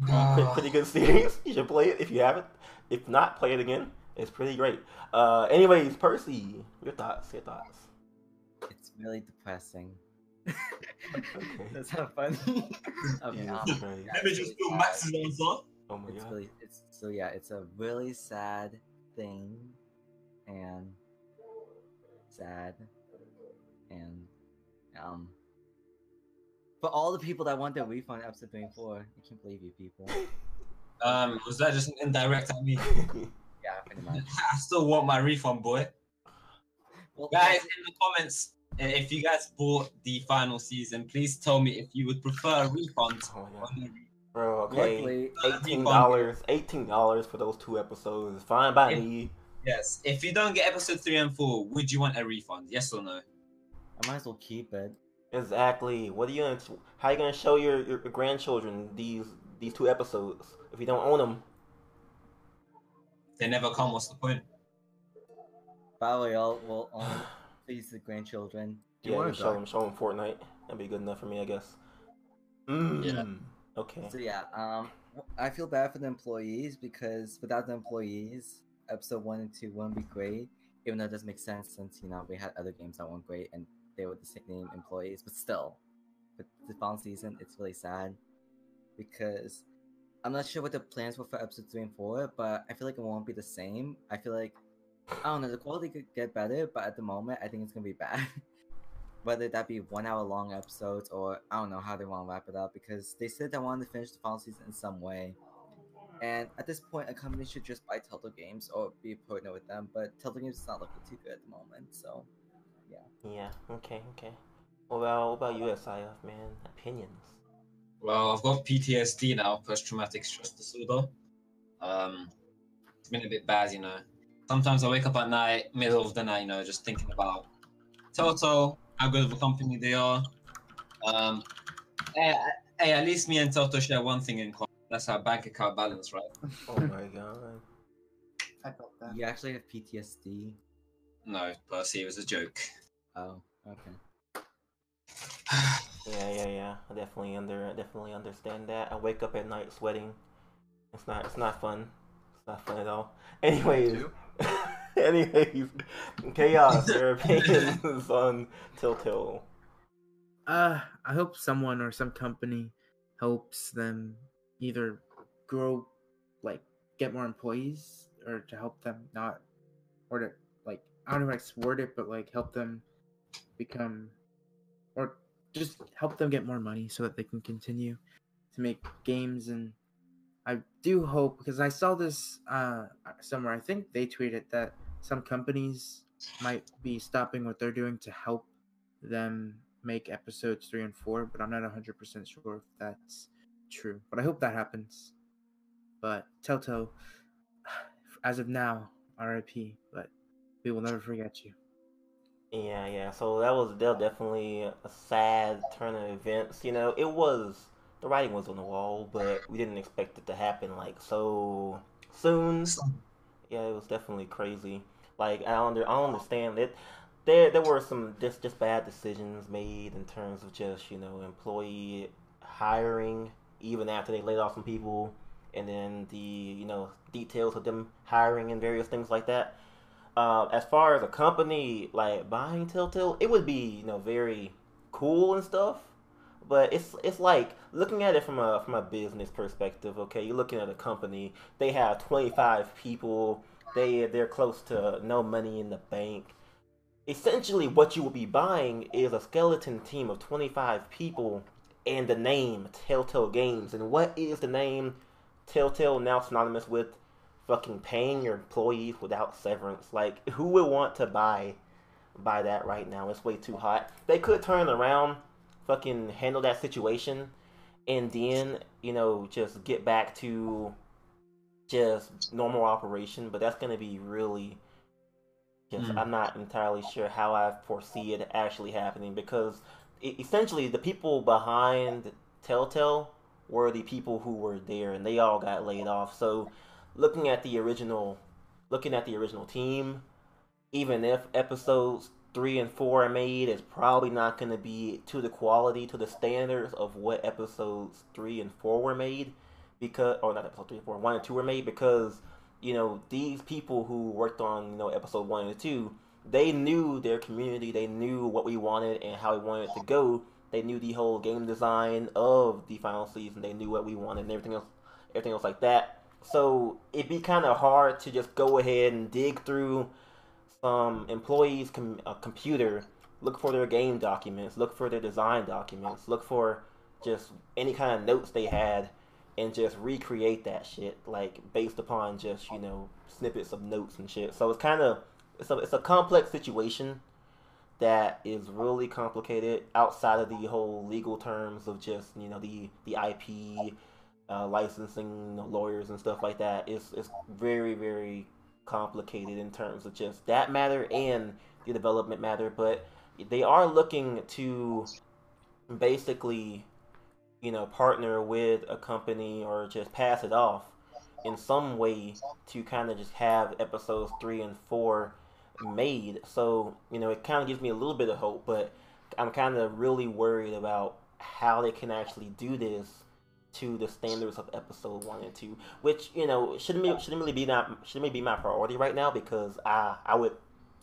Pretty, pretty good series. You should play it if you haven't. If not, play it again. It's pretty great. Uh, anyways, Percy, your thoughts. Your thoughts. It's really depressing. Okay. That's not funny. okay, Jesus um, Christ. Let me just really do. Max's answer. Oh my It's god. really it's so yeah, it's a really sad thing and sad and um for all the people that want their refund episode 24, I can't believe you people. Um, was that just an indirect at me? Yeah, pretty much. I still want my refund, boy. Well, Guys, in the comments, if you guys bought the final season, please tell me if you would prefer a refund. Oh my god. or no uh, refund. Bro, okay. luckily, Eighteen dollars. Eighteen dollars for those two episodes. Fine by Yeah. me. Yes. If you don't get episode three and four, would you want a refund? Yes or no? I might as well keep it. Exactly. What are you gonna? How you gonna show your, your grandchildren these these two episodes if you don't own them? They never come. What's the point? Probably all will only please the grandchildren. Do you yeah, wanna show them show them Fortnite. That'd be good enough for me, I guess. Mm. Okay. So yeah, um, I feel bad for the employees because without the employees, episode one and two wouldn't be great. Even though it doesn't make sense since you know we had other games that weren't great and they were the same employees, but still, with the final season, it's really sad because I'm not sure what the plans were for episode three and four, but I feel like it won't be the same. I feel like I don't know the quality could get better, but at the moment, I think it's gonna be bad. Whether that be one hour long episodes or I don't know how they want to wrap it up because they said they wanted to finish the final season in some way. And at this point, a company should just buy Telltale Games or be a partner with them, but Telltale Games is not looking too good at the moment. So, Yeah. Yeah. Okay. Okay. Well, about what about you, SIF man? Opinions. Well, I've got PTSD now, post-traumatic stress disorder. Um, it's been a bit bad, you know. Sometimes I wake up at night, middle of the night, you know, just thinking about Toto, how good of a company they are. Um, hey, hey, at least me and Toto share one thing in common. That's our bank account balance, right? Oh my god. I felt that. you actually have PTSD. No, Percy, it was a joke. Oh, okay. Yeah, yeah, yeah. I definitely under I definitely understand that. I wake up at night sweating. It's not it's not fun. It's not fun at all. Anyways. Anyways. Chaos, your opinions on Telltale. Uh, I hope someone or some company helps them either grow, like get more employees, or to help them not, or to like I don't know how to word it, but like help them become, or just help them get more money so that they can continue to make games. And I do hope because I saw this uh somewhere. I think they tweeted that some companies might be stopping what they're doing to help them make episodes three and four, but I'm not 100% sure if that's true. But I hope that happens. But Telltale, as of now, RIP, but we will never forget you. Yeah, yeah. So that was definitely a sad turn of events. You know, it was the writing was on the wall, but we didn't expect it to happen like so soon. Yeah, it was definitely crazy. Like I under, I understand it. There, there were some just just bad decisions made in terms of just you know employee hiring, even after they laid off some people, and then the you know details of them hiring and various things like that. Uh, as far as a company like buying Telltale, it would be you know very cool and stuff. But it's it's like looking at it from a from a business perspective. Okay, you're looking at a company. They have 25 people. They they're close to no money in the bank. Essentially, what you will be buying is a skeleton team of 25 people and the name Telltale Games. And what is the name Telltale now synonymous with? Fucking paying your employees without severance. Like, who would want to buy buy that right now? It's way too hot. They could turn around, fucking handle that situation, and then you know just get back to just normal operation. But that's gonna be really just. Hmm. I'm not entirely sure how I foresee it actually happening because e- essentially the people behind Telltale were the people who were there, and they all got laid off. So, looking at the original, looking at the original team, even if episodes three and four are made, is probably not going to be to the quality, to the standards of what episodes three and four were made, because or oh, not episode three and four, one and two were made because you know these people who worked on you know episode one and two, they knew their community, they knew what we wanted and how we wanted it to go. They knew the whole game design of the final season. They knew what we wanted and everything else, everything else like that. So it'd be kind of hard to just go ahead and dig through some employees' com- uh, computer, look for their game documents, look for their design documents, look for just any kind of notes they had, and just recreate that shit, like based upon just you know snippets of notes and shit. So it's kind of it's a it's a complex situation that is really complicated outside of the whole legal terms of just you know the the IP uh, licensing you know, lawyers and stuff like that. It's it's very very complicated in terms of just that matter and the development matter, but they are looking to basically you know partner with a company or just pass it off in some way to kind of just have episodes three and four made. So, you know, it kind of gives me a little bit of hope, but I'm kind of really worried about how they can actually do this to the standards of episode one and two, which you know shouldn't be, shouldn't really be not shouldn't be my priority right now because I I would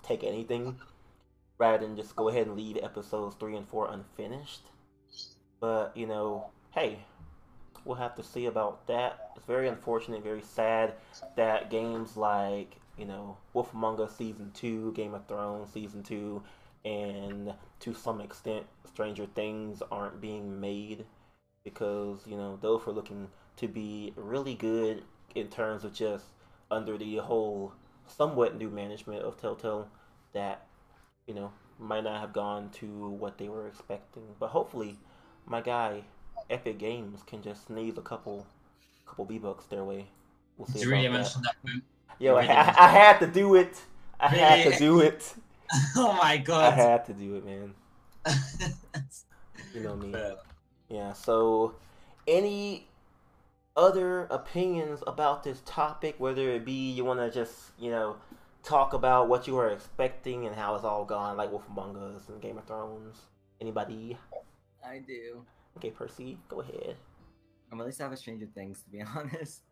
take anything rather than just go ahead and leave episodes three and four unfinished. But you know, hey, we'll have to see about that. It's very unfortunate, very sad that games like you know Wolf Among Us season two, Game of Thrones season two, and to some extent Stranger Things aren't being made because you know those were looking to be really good in terms of just under the whole somewhat new management of Telltale that you know might not have gone to what they were expecting. But hopefully, my guy Epic Games can just sneeze a couple couple V bucks their way. We'll see Did you really that. mention that? Yo, I, I had to do it. I had to do it. oh my god! I had to do it, man. You know me. Yeah, so any other opinions about this topic, whether it be you want to just, you know, talk about what you were expecting and how it's all gone, like Wolf Among Us and Game of Thrones? Anybody? I do. Okay, Percy, go ahead. I'm at least have a Stranger Things to be honest.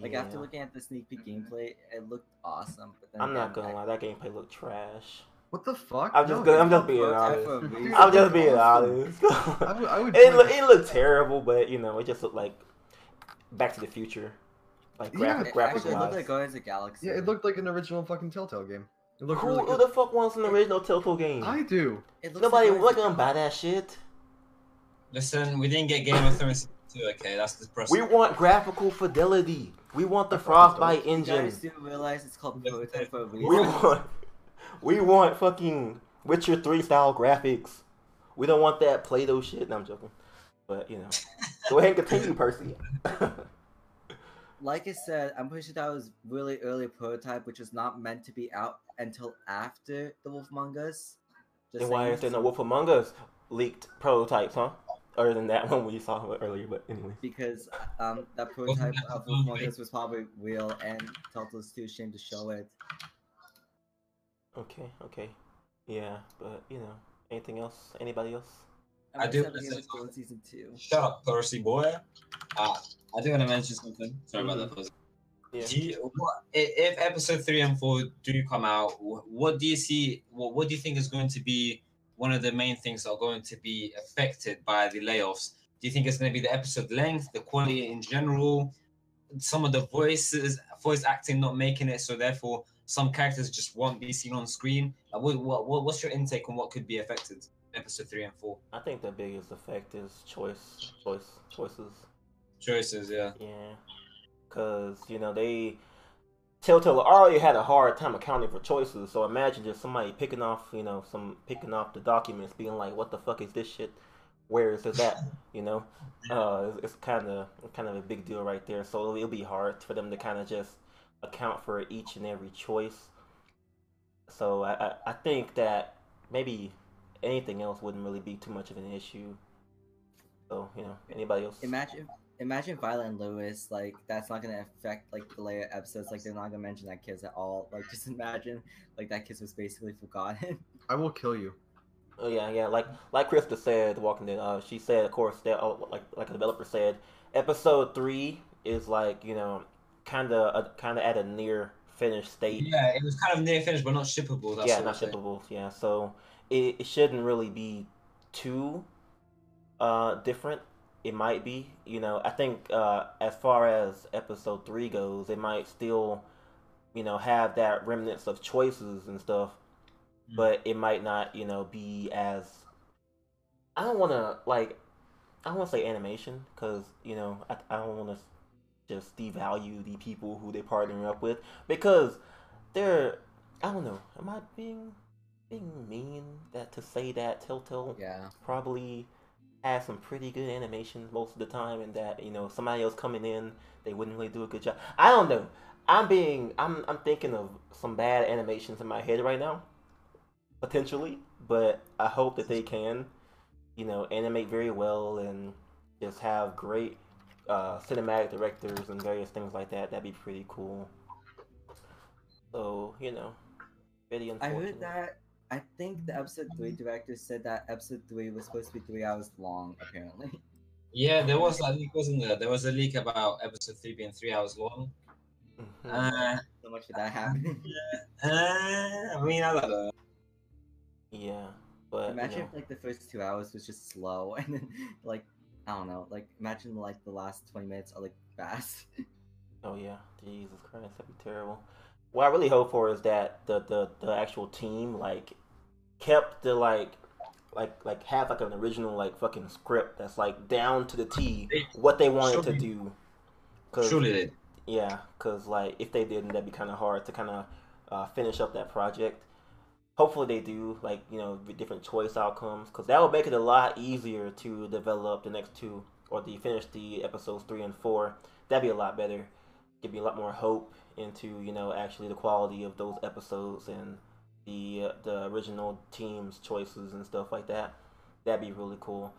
Like after looking at the sneak peek gameplay, it looked awesome. But then I'm not gonna I- lie, that gameplay looked trash. What the fuck? I'm just No, gonna, I'm just being honest. Dude. I'm just being awesome. honest. I would, I would it, play look, it looked terrible, but you know, it just looked like Back to the Future, like Yeah, graphic, It graphic actually looked like Guardians of the Galaxy. Yeah, it looked like an original fucking Telltale game. It looked Who, really who the fuck wants an original Telltale game? I do. It looks Nobody like we're gonna buy that shit. Listen, we didn't get Game of Thrones two. Okay, that's the process. We want graphical fidelity. We want the I thought it was Frostbite You engine. guys do realize it's called Yeah. prototype for a reason. We want, we want fucking Witcher three style graphics. We don't want that Play-Doh shit. No, I'm joking. But you know, go ahead and continue, Percy. like I said, I'm pretty sure that was really early prototype, which was not meant to be out until after the Wolf Among Us. Just then why saying. is there no Wolf Among Us leaked prototypes, huh? Other than that one we saw earlier, but anyway. Because um, that prototype of Wolf Among Us was probably real, and Telltale's too ashamed to show it. Okay, okay. Yeah, but you know, anything else? Anybody else? I I'm do excited to wanna say what's going season two. Shut up, Percy boy. Uh, I do want to mention something. Sorry about Mhm. that, Percy. Yeah. Do you, what, if episode three and four do come out, what do you see? What, what do you think is going to be one of the main things that are going to be affected by the layoffs? Do you think it's going to be the episode length, the quality in general, some of the voices, voice acting not making it, so therefore some characters just won't be seen on screen? Like, what, what, what- what's your intake on what could be affected? in Episode three and four I think the biggest effect is choice, choice, choices. choices, yeah. Yeah, because you know they Telltale already had a hard time accounting for choices. So imagine just somebody picking off, you know, some picking off the documents, being like, "What the fuck is this shit? Where is this at?" You know, uh, it's, it's kind of kind of a big deal right there. So it'll, it'll be hard for them to kind of just account for each and every choice. So I, I, I think that maybe anything else wouldn't really be too much of an issue. So you know, anybody else? Imagine, imagine Violet and Louis. Like that's not gonna affect like the later episodes. Like they're not gonna mention that kiss at all. Like just imagine like that kiss was basically forgotten. I will kill you. Oh yeah, yeah. Like like Krista said, Walking Dead. Uh, she said, of course, that uh, like like a developer said, episode three is like you know, kind of kind of at a near finished state. Yeah, it was kind of near finished, but not shippable. That's yeah, not shippable. Yeah, so it, it shouldn't really be too uh different. It might be, you know. I think uh as far as episode three goes, it might still, you know, have that remnants of choices and stuff, Mm. but it might not, you know, be as. I don't want to like. I don't want to say animation because you know I, I don't want to just devalue the people who they partnering up with because they're I don't know. Am I being being mean that to say that Telltale Yeah. probably has some pretty good animations most of the time, and that you know somebody else coming in they wouldn't really do a good job. I don't know. I'm being I'm I'm thinking of some bad animations in my head right now, potentially, but I hope that they can, you know, animate very well and just have great uh, cinematic directors and various things like that. That'd be pretty cool. So you know, very I heard that. I think the episode three director said that episode three was supposed to be three hours long. Apparently. Yeah, there was a leak, wasn't there? There was a leak about episode three being three hours long. Mhm. Uh, So much for that happening. uh, I mean, I don't know. yeah, but you imagine know. if like the first two hours was just slow, and then like I don't know, like imagine like the last twenty minutes are like fast. Oh yeah, Jesus Christ, that'd be terrible. What I really hope for is that the the, the actual team like kept the like like like have like an original like fucking script that's like down to the T what they wanted to do. Cause, Surely they. Yeah, because like if they didn't, that'd be kind of hard to kind of uh, finish up that project. Hopefully they do, like you know, different choice outcomes, because that would make it a lot easier to develop the next two or to finish the episodes three and four. That'd be a lot better. Give me a lot more hope into you know actually the quality of those episodes and the uh, the original team's choices and stuff like that. That'd be really cool.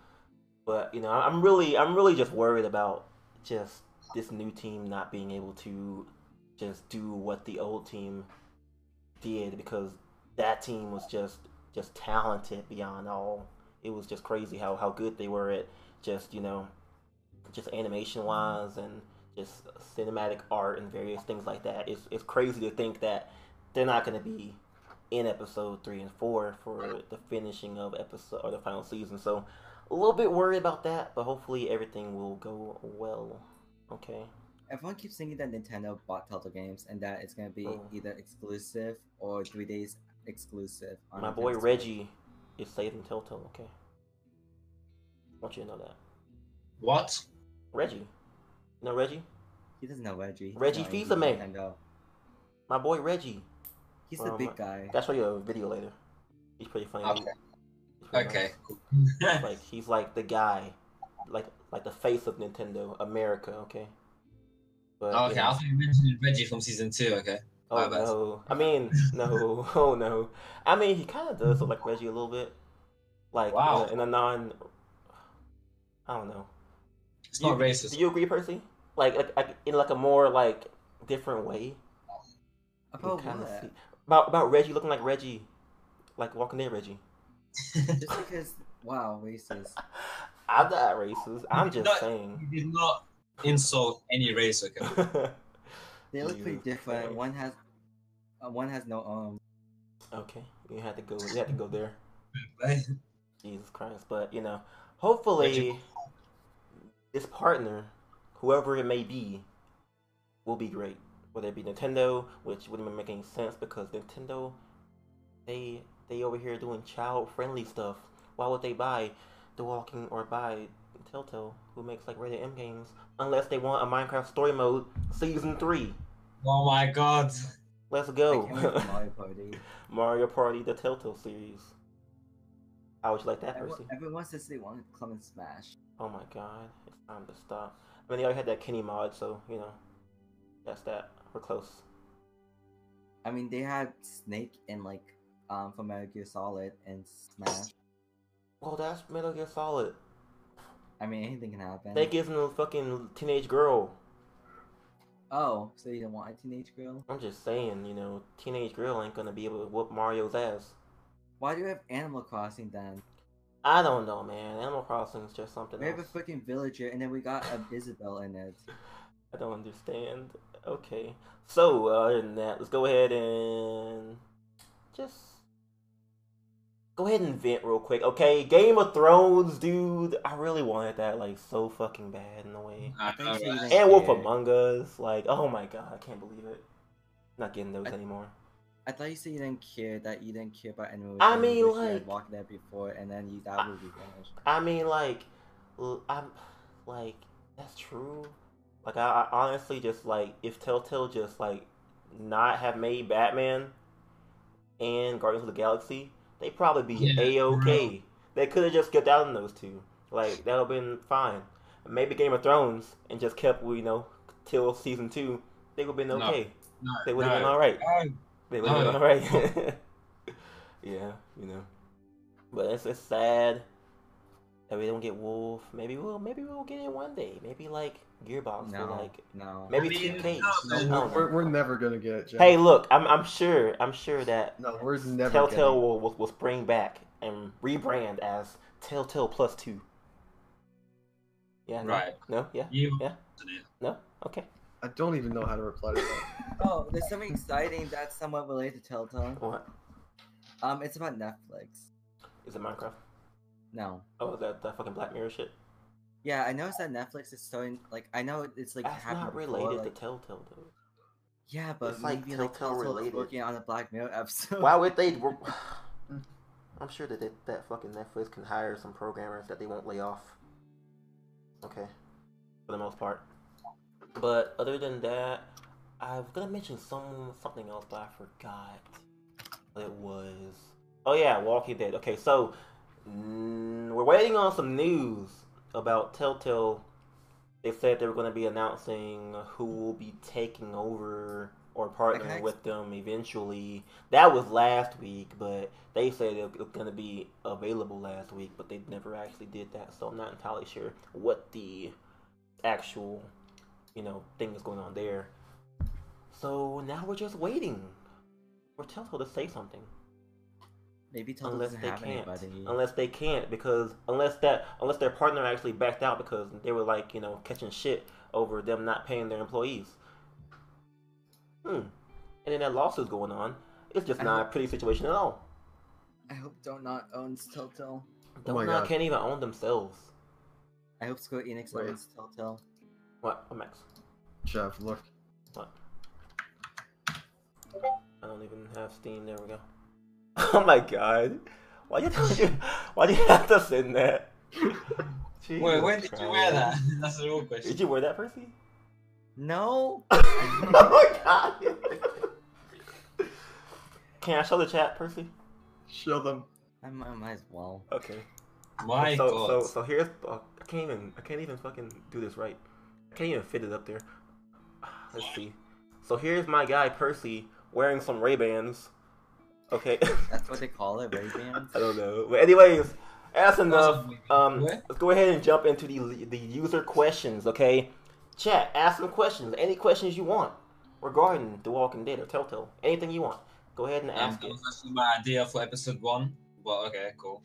But you know, I'm really I'm really just worried about just this new team not being able to just do what the old team did because that team was just just talented beyond all. It was just crazy how how good they were at just you know just animation wise and just cinematic art and various things like that. It's it's crazy to think that they're not going to be in episode three and four for the finishing of episode or the final season. So a little bit worried about that, but hopefully everything will go well. Okay. Everyone keeps thinking that Nintendo bought Telltale Games and that it's gonna be Oh. either exclusive or three days exclusive. on My boy Switch. Reggie is saving Telltale. Okay. I want you to know that. What? Reggie. No Reggie? He doesn't know Reggie. Reggie not into Fils-Aimé. Nintendo. My boy Reggie. He's the big guy. I'll show you a video later. He's pretty funny. Okay. He's pretty Okay. nice. Cool. like he's like the guy, like like the face of Nintendo America. Okay. But oh, okay, yeah. I thought you mentioned Reggie from season two. Okay. Oh My bad. no! I mean, no. Oh no! I mean, he kind of does look like Reggie a little bit, like Wow. in, a, in a non. I don't know. It's Do you, not racist. Do you agree, Percy? Like, like, like in like a more like different way. About what? see- about about Reggie looking like Reggie, like Walking Dead Reggie. Just because, wow, racist. I'm not racist. I'm just No. saying. You did not insult any race. Okay. They look pretty different. One has, uh, one has no um. okay, you had to go. You had to go there. Jesus Christ. But, you know, hopefully this partner, whoever it may be, will be great. Whether it be Nintendo, which wouldn't even make any sense because Nintendo, they they over here doing child friendly stuff. Why would they buy The Walking or buy Telltale, who makes like rated M games, unless they want a Minecraft story mode season three? Oh my god. Let's go. can't wait for Mario Party. Mario Party, the Telltale series. How would you like that, Percy? everyone says they want to come and smash. Oh my god, it's time to stop. I mean, they already had that Kenny mod, so, you know, that's that. We're close. I mean, they had Snake and, like, um, from Metal Gear Solid and Smash. Well, that's Metal Gear Solid. I mean, anything can happen. They gives him a fucking teenage girl. Oh, so you don't want a teenage girl? I'm just saying, you know, teenage girl ain't gonna be able to whoop Mario's ass. Why do you have Animal Crossing then? I don't know, man. Animal Crossing is just something We have a else. freaking villager, and then we got a Isabelle in it. I don't understand. Okay. So, uh, other than that, let's go ahead and just go ahead and vent real quick. Okay, Game of Thrones, dude. I really wanted that like so fucking bad in a way. I think so, right? And Wolf Among Us, like, oh my god, I can't believe it. Not getting those I- anymore. I thought you said you didn't care that you didn't care about Animal I mean, because you had like- Walking Dead before, and then you that movie finished. I mean, like, I'm like that's true. Like I, I honestly just like if Telltale just like not have made Batman and Guardians of the Galaxy, they probably be Yeah, a okay. They could have just got down on those two. Like that would have been fine. Maybe Game of Thrones and just kept you know till season two. They would have been okay. No, They would have no. been all right. They would have No. been all right. yeah, you know. But it's it's sad that we don't get Wolf. Maybe we'll maybe we'll get it one day. Maybe like Gearbox No, will like no. maybe I mean, two K. no, No, I we're, we're, never gonna get it. Jeff. Hey, look, I'm I'm sure I'm sure that no, we're never. Telltale will, will will spring back and rebrand as Telltale Plus Two. Yeah. No? Right. No. Yeah. You Yeah. No. Okay. I don't even know how to reply to that. Oh, there's something exciting that's somewhat related to Telltale. What Um, it's about Netflix. is it? Minecraft? No. Oh, that that fucking Black Mirror shit. Yeah, I noticed that Netflix is starting. Like, I know it's like That's not before, related like- to Telltale, though. Yeah, but It's, like, maybe like Telltale related. working on a Black Mirror episode. Why would they? I'm sure that they, that fucking Netflix can hire some programmers that they won't lay off. Okay, for the most part. But other than that, I was gonna mention some something else, but I forgot it was. Oh yeah, Walking Dead. Okay, so mm, we're waiting on some news about Telltale. They said they were going to be announcing who will be taking over or partnering with them eventually. That was last week, but they said it was going to be available last week, but they never actually did that. So I'm not entirely sure what the actual, you know, thing is going on there. So now we're just waiting for Telltale to say something maybe Telltale unless doesn't they have can't. anybody. Unless they can't, because unless that unless their partner actually backed out because they were like you know catching shit over them not paying their employees. Hmm. And then that lawsuit's going on. It's just I not a pretty situation at all. I hope Don't Not owns Telltale. Don't my not God. can't even own themselves. I hope Square Enix Wait. owns Telltale. What? What Max? Jeff, look. What? I don't even have Steam. There we go. Oh my god. Why did you why do you have to send that? Wait, Jesus when did you wear that? That's the real question. Did you wear that, Percy? No. oh my god. Can I show the chat, Percy? Show them. I might, I might as well. Okay. My so, God. so so here's uh, I can't even I can't even fucking do this right. I can't even fit it up there. Let's see. So here's my guy Percy wearing some Ray Bans. Okay. That's what they call it, Bans. I don't know. But anyways, that's enough. Um, let's go ahead and jump into the the user questions. Okay, chat. Ask some questions. Any questions you want regarding The Walking Dead or Telltale. Anything you want. Go ahead and Um, ask that it, was actually my idea for episode one. But okay, cool.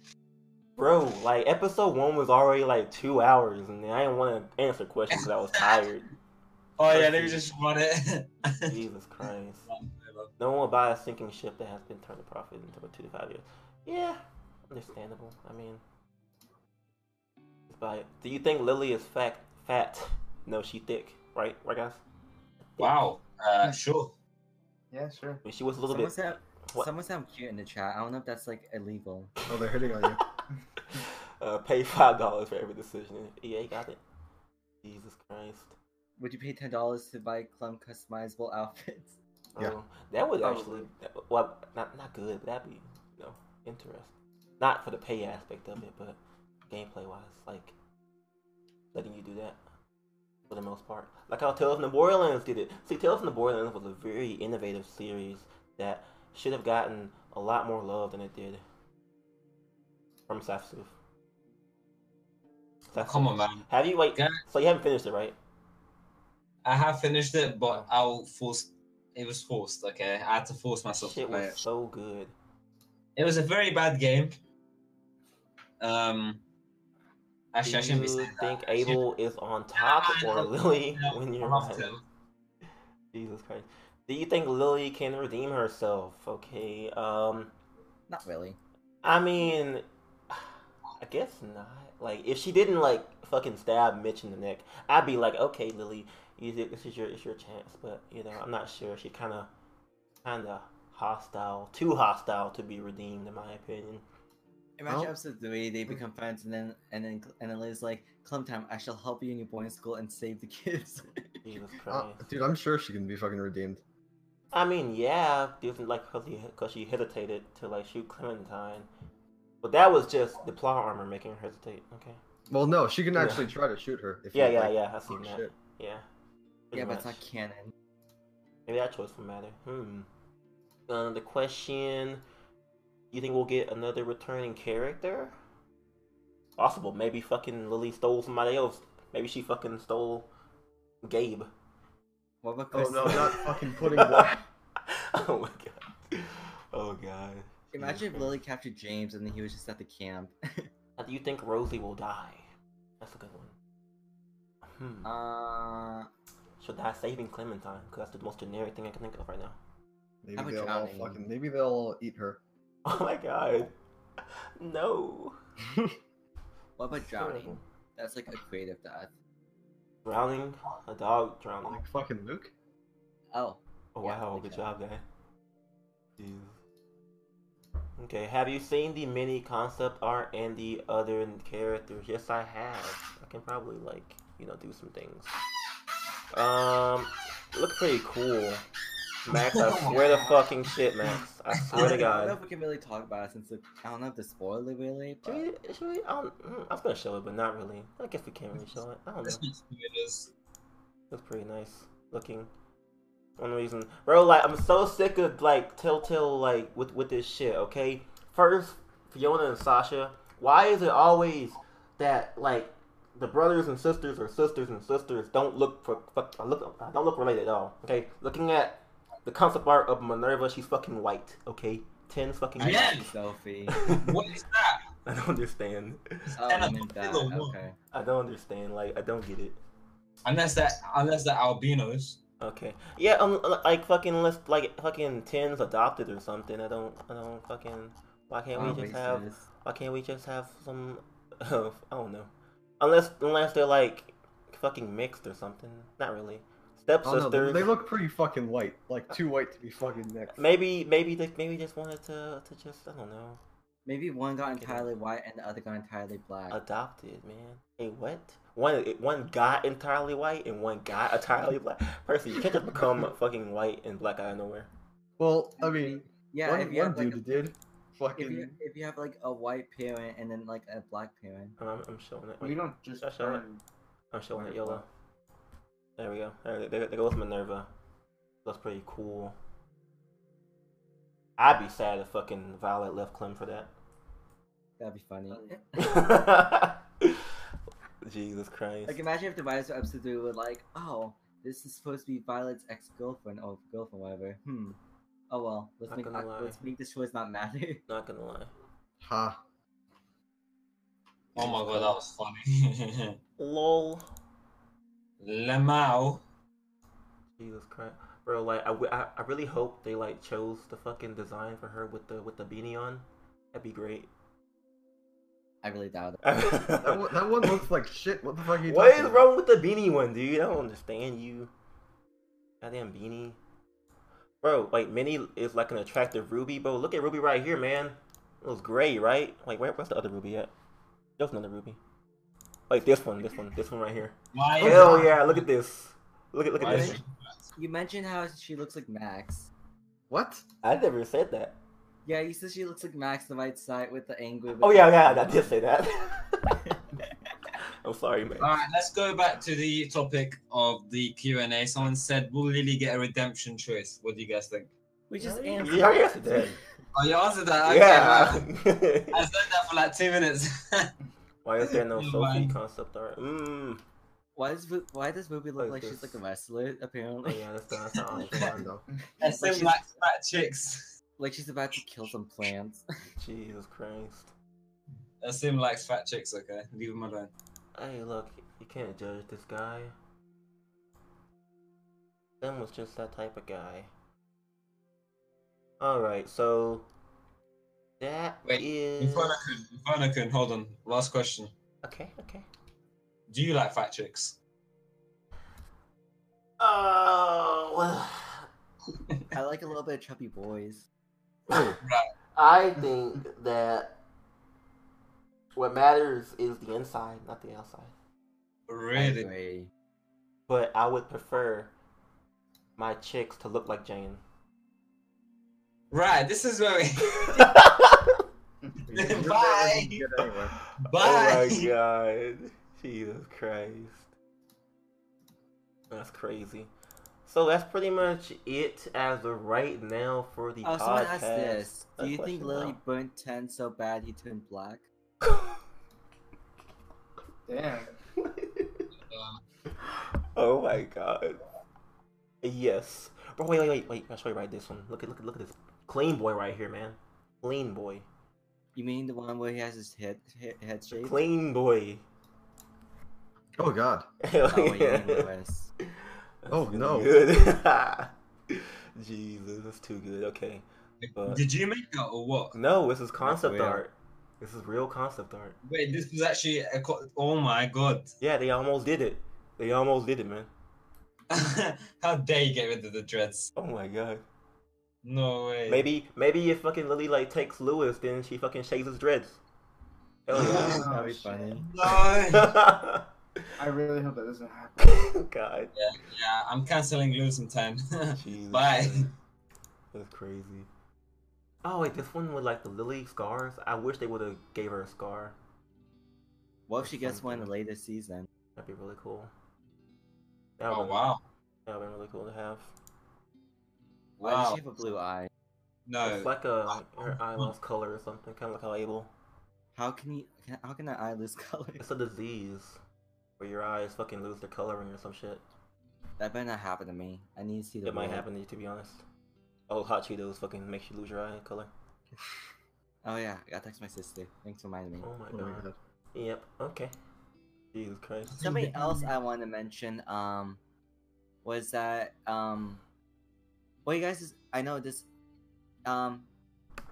bro. Like episode one was already like two hours, and I didn't want to answer questions because I was tired. Oh yeah, let me just run it. Jesus Christ. No one will buy a sinking ship that has been turned to profit in about two to five years. Yeah, understandable. I mean, just buy it. Do you think Lilly is fat? Fat? No, she thick. Right? Right, guys? wow. Uh, sure. Yeah, sure. I mean, she was a little Someone bit. said, What? someone said I'm cute in the chat. I don't know if that's like illegal. Oh, they're hitting on you. Uh, pay five dollars for every decision. EA got it. Jesus Christ. Would you pay ten dollars to buy Clem customizable outfits? Yeah. Oh, that would Probably. actually. that- Well, not not good, but that'd be you know interesting. Not for the pay aspect of it, but gameplay wise, like letting you do that for the most part. Like how Tales from the Borderlands did it. See, Tales from the Borderlands was a very innovative series that should have gotten a lot more love than it did from Safsuf. Oh, come on, man. Have you wait? Yeah. So you haven't finished it, right? I have finished it, but oh. I'll force. It was forced. Okay, I had to force myself to Shit play was it. so good. It was a very bad game. Um. Actually, I Do shouldn't be you saying think that. I should- Abel is on top I or Lilly No, when you're love riding? Jesus Christ. Do you think Lilly can redeem herself? Okay. Um Not really. I mean I guess not. Like if she didn't like fucking stab Mitch in the neck, I'd be like, okay, Lilly, you thi- this is your it's your chance. But you know, I'm not sure. She kind of kind of hostile, too hostile to be redeemed, in my opinion. Imagine Oh. episode three, they become friends, and then and then and then Liz like, Clementine, I shall help you in your boarding school and save the kids. Jesus Uh, dude, I'm sure she can be fucking redeemed. I mean, yeah, isn't like because because she hesitated to like shoot Clementine, but that was just the plot armor making her hesitate. Okay. Well, no, she can Yeah. actually try to shoot her. If Yeah, you, yeah, like, yeah. I seen oh, that. shit. Yeah. Yeah, pretty but it's not canon. Maybe that choice will matter. Hmm. Uh, the question: You think we'll get another returning character? Possible. Maybe fucking Lilly stole somebody else. Maybe she fucking stole Gabe. What about Oh no, not fucking putting what? oh my god. Oh god. Imagine if Lilly captured James and then he was just at the camp. Do you think Rosie will die? That's a good one. Hmm. uh, Should die saving Clementine? Because that's the most generic thing I can think of right now. Maybe How about they'll all drowning? fucking. Maybe they'll all eat her. Oh my god. No. what about drowning? That's like a creative death. Drowning? A dog drowning. Like fucking Luke. Oh, Oh Yeah, wow, good that. job, guy. Jeez. Okay, have you seen the mini concept art and the other characters? Yes, I have. I can probably like, you know, do some things. Um, look pretty cool. Max, I swear to fucking shit, Max. I swear to God. I don't know if we can really talk about it since it, I don't know if the spoiler really. Should we, should we, I, don't, mm, I was gonna show it, but not really. I guess we can't really show it. I don't know. Let's. It's pretty nice looking. One reason, bro. Like I'm so sick of like Telltale like with with this shit. Okay, first Fiona and Sasha. Why is it always that like the brothers and sisters or sisters and sisters don't look for fuck I look don't look related at all? Okay, looking at the concept art of Minerva, she's fucking white. Okay, Tenn's fucking I Yeah. Sophie. What is that? I don't understand. Oh, And I a meant that. Okay. I don't understand. Like I don't get it. Unless that, unless they're albinos. Okay. Yeah, um, like fucking unless like fucking Tenn's adopted or something. I don't, I don't fucking. Why can't Oh, we just have? Why can't we just have some? I don't know. Unless unless they're like fucking mixed or something. Not really. Oh no, they, they look pretty fucking white. Like uh, too white to be fucking mixed. Maybe maybe they maybe just wanted to to just I don't know Maybe one got entirely white and the other got entirely black. adopted man. Hey what? One one got entirely white and one got entirely black. Person, you can't just become fucking white and black out of nowhere. Well, I mean, yeah, one, if you one have like dude a, did. If you if you have like a white parent and then like a black parent. I'm, I'm showing it. You don't just I'll show it. turn. I'm showing it yellow. There we go. There, there, there goes Minerva. That's pretty cool. I'd be sad if fucking Violet left Clem for that. That'd be funny. Jesus Christ. Like imagine if the writers of episode three were like, oh, this is supposed to be Violet's ex girlfriend or girlfriend, whatever. Hmm. Oh well, let's Not make gonna lie. let's make this choice not matter. Not gonna lie. Ha. Oh my god, that was funny. LOL. Lemao. Jesus Christ. Bro, like, I, I, I really hope they, like, chose the fucking design for her with the with the beanie on. That'd be great. I really doubt it. That one, that one looks like shit. What the fuck are you What talking is about? wrong with the beanie one, dude? I don't understand you. Goddamn beanie. Bro, like Minnie is like an attractive Ruby, bro. Look at Ruby right here, man. It was gray, right? Like where, where's the other Ruby at? There's another Ruby. Like this one, this one, this one right here. Why? Hell yeah! Look at this. Look at look Why at this. she- You mentioned how she looks like Max. What? I never said that. Yeah, you said she looks like Max the White side with the angry. Oh yeah, yeah, I did say that. I'm sorry, man. All right, let's go back to the topic of the Q and A. Someone said, "Will Lilly get a redemption choice?" What do you guys think? we just oh, Yeah, answered. you already answered that. Oh, you answered that. Okay, yeah. wow. I said that for like two minutes. Why is there no Sophie mind. concept art? Mmm. Why does Ru- why does Ruby look What like is she's like a wrestler? Oh Apparently, yeah, that's the that's the honest Come on, one. though. That Like seems fat chicks. like she's about to kill some plants. Jesus Christ. That seem like fat chicks. Okay, leave them alone. Hey, look, you can't judge this guy. Them was just that type of guy. Alright, so that Wait, is Inferno-kun, Inferno-kun, hold on. Last question. Okay, okay. Do you like fat chicks? Oh well I like a little bit of chubby boys. Oh, I think that What matters is the inside, not the outside. Really? agree. But I would prefer my chicks to look like Jane. Right. This is where we. Your bed Bye. isn't good anyway. Bye. Oh my god. Jesus Christ. That's crazy. So that's pretty much it as of right now for the Oh, podcast. someone asked this. Do you think Lilly now. burnt Tenn so bad he turned black? Damn. oh my god. Yes. Bro, wait, wait, wait, wait. I'll show you right this one. Look at look at look at this. Clean boy right here, man. Clean boy. You mean the one where he has his head head, head shaved? Clean boy. Oh god. Oh, wait, you mean yeah. Louis. Oh, no. Good. Jesus, that's too good. Okay. But- Did you make that or what? No, this is concept art. This is real concept art. Wait, this was actually. A co- oh my god. Yeah, they almost did it. They almost did it, man. How dare you get rid of the dreads? Oh my god. No way. Maybe maybe if fucking Lilly like takes Louis, then she fucking shaves his dreads. Hell yeah. That'd be funny. No. I really hope that doesn't happen. god. yeah, yeah I'm canceling losing time. Jesus Bye. That's crazy. Oh wait, this one with like the Lilly scars. I wish they would have gave her a scar. What if she gets one in the later season? That'd be really cool. That Oh would wow. that would be really cool to have. Why does she have a blue eye? No. It's like a her eye lost color or something, kind of like how Abel. How can you? Can, how can that eye lose color? It's a disease where your eyes fucking lose their coloring or some shit. That better not happen to me. I need to see the. It might happen to you, to be honest. Oh, hot Cheetos fucking makes you lose your eye color. Oh yeah, I gotta text my sister. Thanks for reminding me. Oh my Oh my god. god. Yep. Okay. Jesus Christ. Something else I want to mention um was that um well you guys I know this um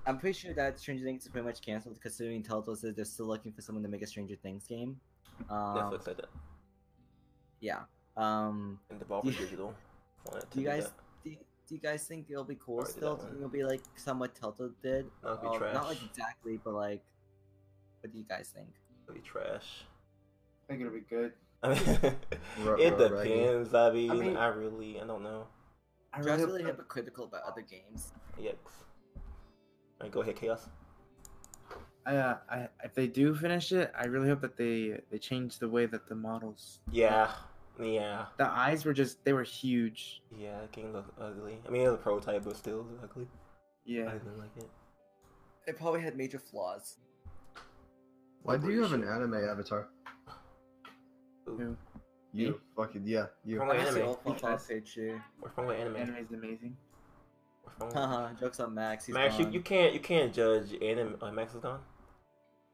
I'm pretty sure that Stranger Things is pretty much canceled considering Telltale says they're still looking for someone to make a Stranger Things game. Um, Netflix said that. yeah. Um And Devolver do- Digital wanted do you guys that. Do, do you guys think it'll be cool Already still? Do you think it'll be like somewhat Telltale did? That would be trash. Not like exactly, but like what do you guys think? That'd be trash. I think it'll be good. I mean, it depends. I mean, I, mean- really, I don't know. I John's hope really that- hypocritical about other games. Yikes. Alright, go ahead, Chaos. I, uh, I, if they do finish it, I really hope that they they change the way that the models. Yeah. Yeah. The eyes were just they were huge. Yeah, it can look ugly. I mean, it's a prototype, but still it's ugly. Yeah. I didn't like it. It probably had major flaws. Why do you have an anime avatar? Ooh. Who? You fucking yeah, you. From what That's the anime? old profile Because- picture. We're from anime? Anime is amazing. We're from? Haha, jokes on Max. He's Max, you, you can't you can't judge anime. Uh, Max is gone.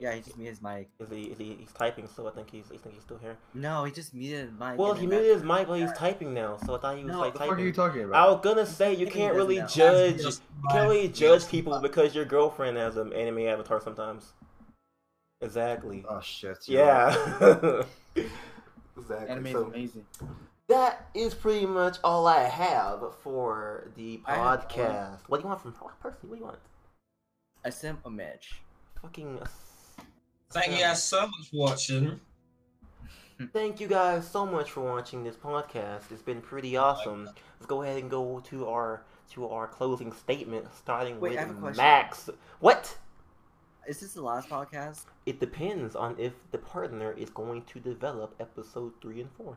Yeah, he just muted his mic. Is he, is he? He's typing, so I think he's. I think he's still here. No, he just muted his mic. Well, he then muted his mic, but he's typing now, so I thought he was No, like What the fuck are typing. you talking about? I was gonna say you can't really know. judge. You can't really judge people because your girlfriend has an anime avatar sometimes. Exactly. Oh shit. you're. Yeah. exactly. Anime is So- amazing. that is pretty much all I have for the I have one. podcast. What do you want from what person? What do you want? I sent a Mitch. Fucking. Thank you guys so much for watching. Thank you guys so much for watching this podcast. It's been pretty awesome. Let's go ahead and go to our to our closing statement, starting Wait, I have a with. Max. What? Is this the last podcast? It depends on if the partner is going to develop episode three and four.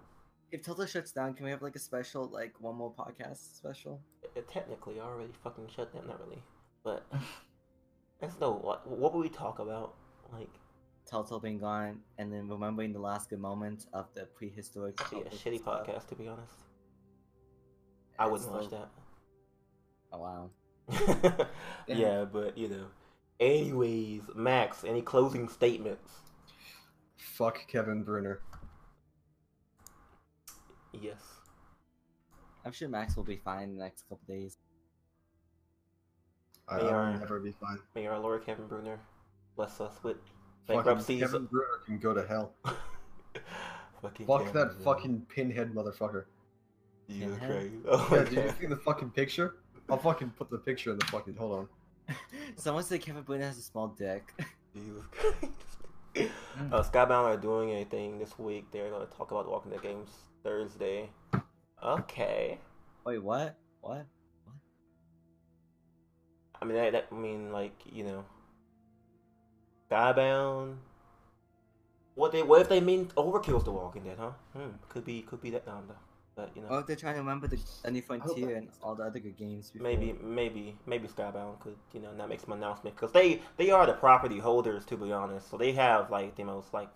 If Telltale shuts down, can we have like a special, like one more podcast special? Uh, Technically, I already fucking shut down. Not really, but that's no. What, what would we talk about? Like, Telltale being gone, and then remembering the last good moments of the prehistoric. that'd be a shitty stuff. podcast, to be honest. I wouldn't It's watch still- Oh wow. that. Yeah, but you know. Anyways, Max, any closing statements? Fuck Kevin Bruner. Yes. I'm sure Max will be fine in the next couple days. I, They I are- will never be fine. May our Lord Kevin Bruner bless us with Fucking bankruptcies. Kevin Bruner can go to hell. fucking Fuck Kevin that Bruner. fucking pinhead motherfucker. Jesus Pinhead? Christ. Oh Yeah, my did you God. see the fucking picture? I'll fucking put the picture in the fucking. Hold on. Someone said Kevin Bruno has a small dick. Jesus Christ. Uh, Skybound are doing anything this week. They're going to talk about Walking Dead games Thursday. Okay. Wait, what? what? What? I mean, that, that I mean, like you know, Skybound. What they what if they mean Overkill's The Walking Dead? Huh? Hmm. Could be could be that down though. But you know, Oh, they're trying to remember the hope Frontier and all the other good games. Before. maybe maybe maybe Skybound could you know not make some announcement because they they are the property holders to be honest. So they have like the most like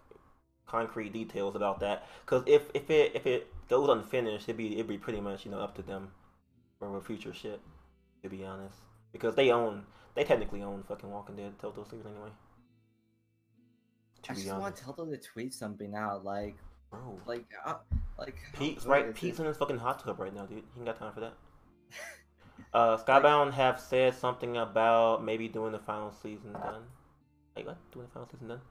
concrete details about that. Because if if it if it goes unfinished, it'd be it'd be pretty much you know up to them for future shit. To be honest, because they own they technically own fucking Walking Dead Telltale series anyway. I just want honest, Telltale to tweet something out, like, bro. like, uh, like. Pete's right. Pete's in his fucking hot tub right now, dude. He ain't got time for that. Uh, Skybound have said something about maybe doing the final season done. Like what? Doing the final season done?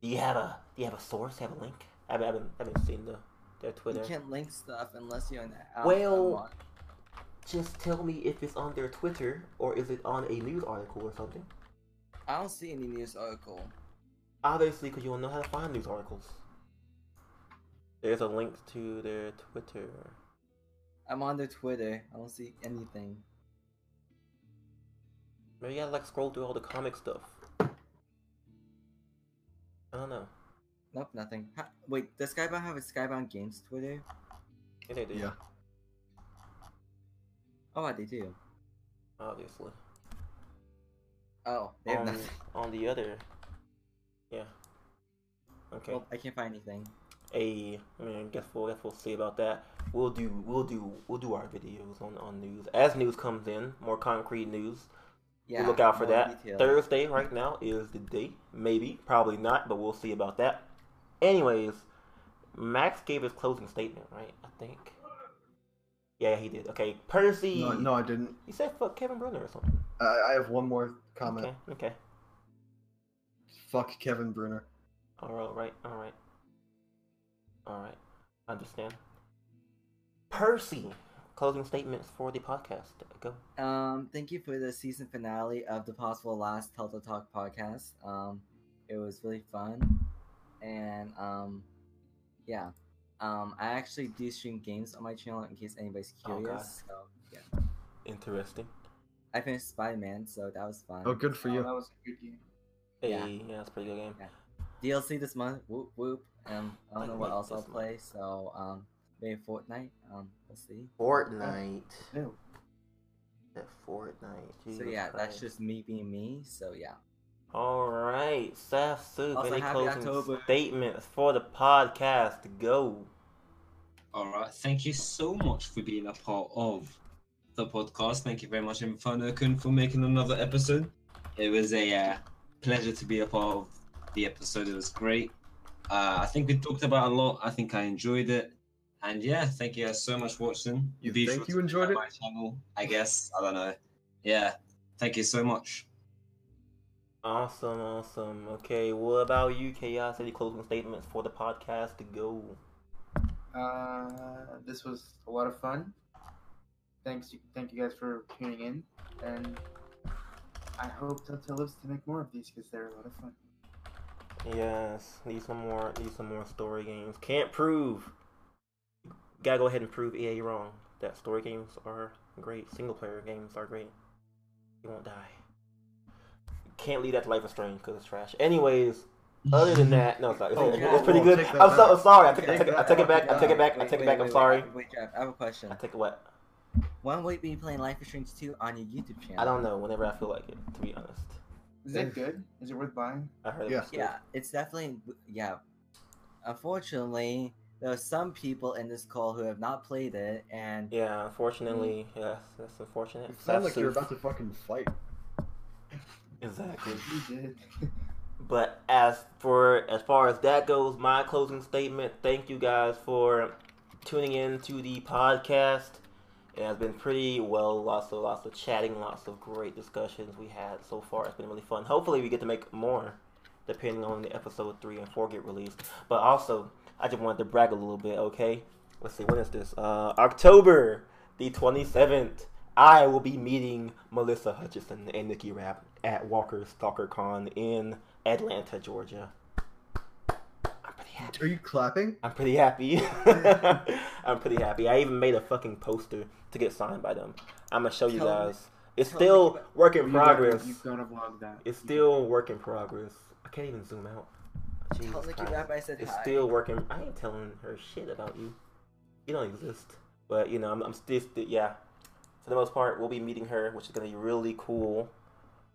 Do you have a Do you have a source? Have a link? I haven't, I haven't, I haven't seen the their Twitter. You can't link stuff unless you're an alpha Well-. Just tell me if it's on their Twitter or is it on a news article or something. I don't see any news article. Obviously, because you don't know how to find news articles. There's a link to their Twitter. I'm on their Twitter. I don't see anything. Maybe I gotta, like scroll through all the comic stuff. I don't know. Nope, nothing. Ha- wait, does Skybound have a Skybound Games Twitter? Yeah, they do. Yeah. Oh, they do. Obviously. Oh, they have on, nothing. on the other. Yeah. Okay. Well, I can't find anything. a I mean, I guess we'll guess we'll see about that. We'll do we'll do we'll do our videos on on news as news comes in, more concrete news. Yeah. we'll look out for that. detail. Thursday right now is the date. Maybe, probably not, but we'll see about that. Anyways, Max gave his closing statement, right? I think. Yeah, he did. Okay, Percy. No, no, I didn't. He said fuck Kevin Bruner or something. I, I have one more comment. Okay. Okay. Fuck Kevin Bruner. All right. All right. All right. Understand. Percy. Closing statements for the podcast. Go. Um, thank you for the season finale of the Possible Last Telltale Talk podcast. Um, it was really fun, and um, yeah, um, I actually do stream games on my channel in case anybody's Oh, God. curious. so yeah, Interesting. I finished Spider Man, so that was fun. Oh, good for Oh, you. that was a good game. Hey, Yeah. yeah, that's a pretty good game. DLC this month. Whoop whoop. Um, I don't know what else I'll this month. play. So um, maybe Fortnite. Um, we'll see. Fortnite. Ew. That Fortnite. Jesus so yeah, that's just me being me. So yeah. All right, Seth Soup. Also, Any closing October. statements for the podcast? Go. All right. Thank you so much for being a part of the podcast. Thank you very much, Inferno-kun, for making another episode. It was a uh, pleasure to be a part of the episode. It was great. Uh, I think we talked about a lot. I think I enjoyed it. And yeah, thank you guys so much for watching. You Be think sure you enjoyed it? My channel, I guess. I don't know. Yeah. Thank you so much. Awesome, awesome. Okay, what about you, Chaos? Any closing statements for the podcast? To go. Uh, this was a lot of fun. Thanks, thank you guys for tuning in, and I hope Telltale lives to make more of these because they're a lot of fun. Yes, need some more. Need some more story games. Can't prove. Gotta go ahead and prove EA wrong. That story games are great. Single player games are great. You won't die. Can't leave that to Life is Strange because it's trash. Anyways, other than that, no, it's not. It's, Oh, it's whoa, pretty whoa, good. I'm so. I'm sorry. I take, I Take take, it- I take it back. I back. take it back. I Wait, take it back. I'm sorry. Wait, Jeff, I have a question. I take it what? When will you be playing Life is Strange 2 on your YouTube channel? I don't know. Whenever I feel like it, to be honest. Is it good? Is it worth buying? I heard Yeah. was good. Yeah, it's definitely yeah. Unfortunately, there are some people in this call who have not played it, and Yeah, unfortunately, yes, that's unfortunate. You sound like you're about to fucking fight. Exactly. You did. But as for as far as that goes, my closing statement. Thank you guys for tuning in to the podcast. It has been pretty well. Lots of lots of chatting, lots of great discussions we had so far. It's been really fun. Hopefully, we get to make more, depending on the episode three and four get released. But also, I just wanted to brag a little bit. Okay, let's see. When is this? Uh, October the twenty seventh. I will be meeting Melissa Hutchison and Nikki Rapp at Walker's Stalker Con in Atlanta, Georgia. happy. Are you clapping? I'm pretty happy. I'm pretty happy. I even made a fucking poster to get signed by them. I'm gonna show you Tell me- guys. It's tell still about- work in You progress. You gotta vlog that. It's still work in progress. I can't even zoom out. Tell Jesus Nikki Christ. Rap I said It's hi. still working. I ain't telling her shit about you. You don't exist. But you know, I'm, I'm still, still, yeah. For the most part, we'll be meeting her, which is gonna be really cool.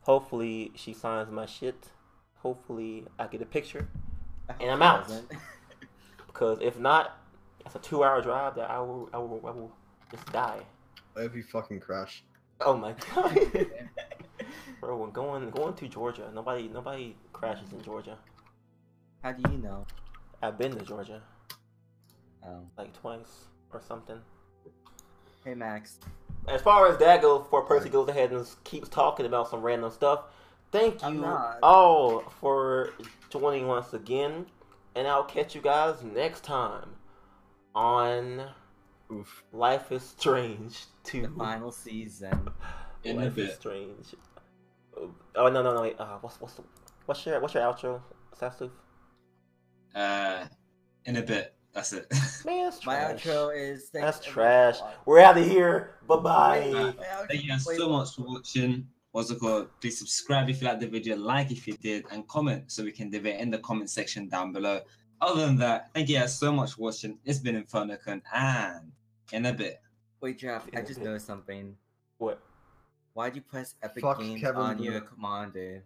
Hopefully, she signs my shit. Hopefully, I get a picture. And I'm out. Because if not, that's a two-hour drive that I will, I will, I will just die. I hope you fucking crash. Oh my god, bro! When going going to Georgia, nobody nobody crashes in Georgia. How do you know? I've been to Georgia Oh. like twice or something. Hey Max. As far as that goes, before Percy goes ahead and keeps talking about some random stuff, thank you all for joining once again, and I'll catch you guys next time on Oof. Life is Strange The final season. In Life is. Strange. Oh no no no! Wait. Uh, what's what's the, what's your what's your outro, Sasuf? Uh, in a bit. That's it. Man, that's My trash. outro is That's trash. We're out of here. Bye bye. my outro- Thank you guys so much for watching. What's it called? Please subscribe if you liked the video, like if you did, and comment so we can debate in the comment section down below. Other than that, thank you guys so much for watching. It's been Inferno-kun and in a bit. Wait, Jeff, I just noticed something. What? Why'd you press Epic Fuck Games Kevin on your Luna. commander?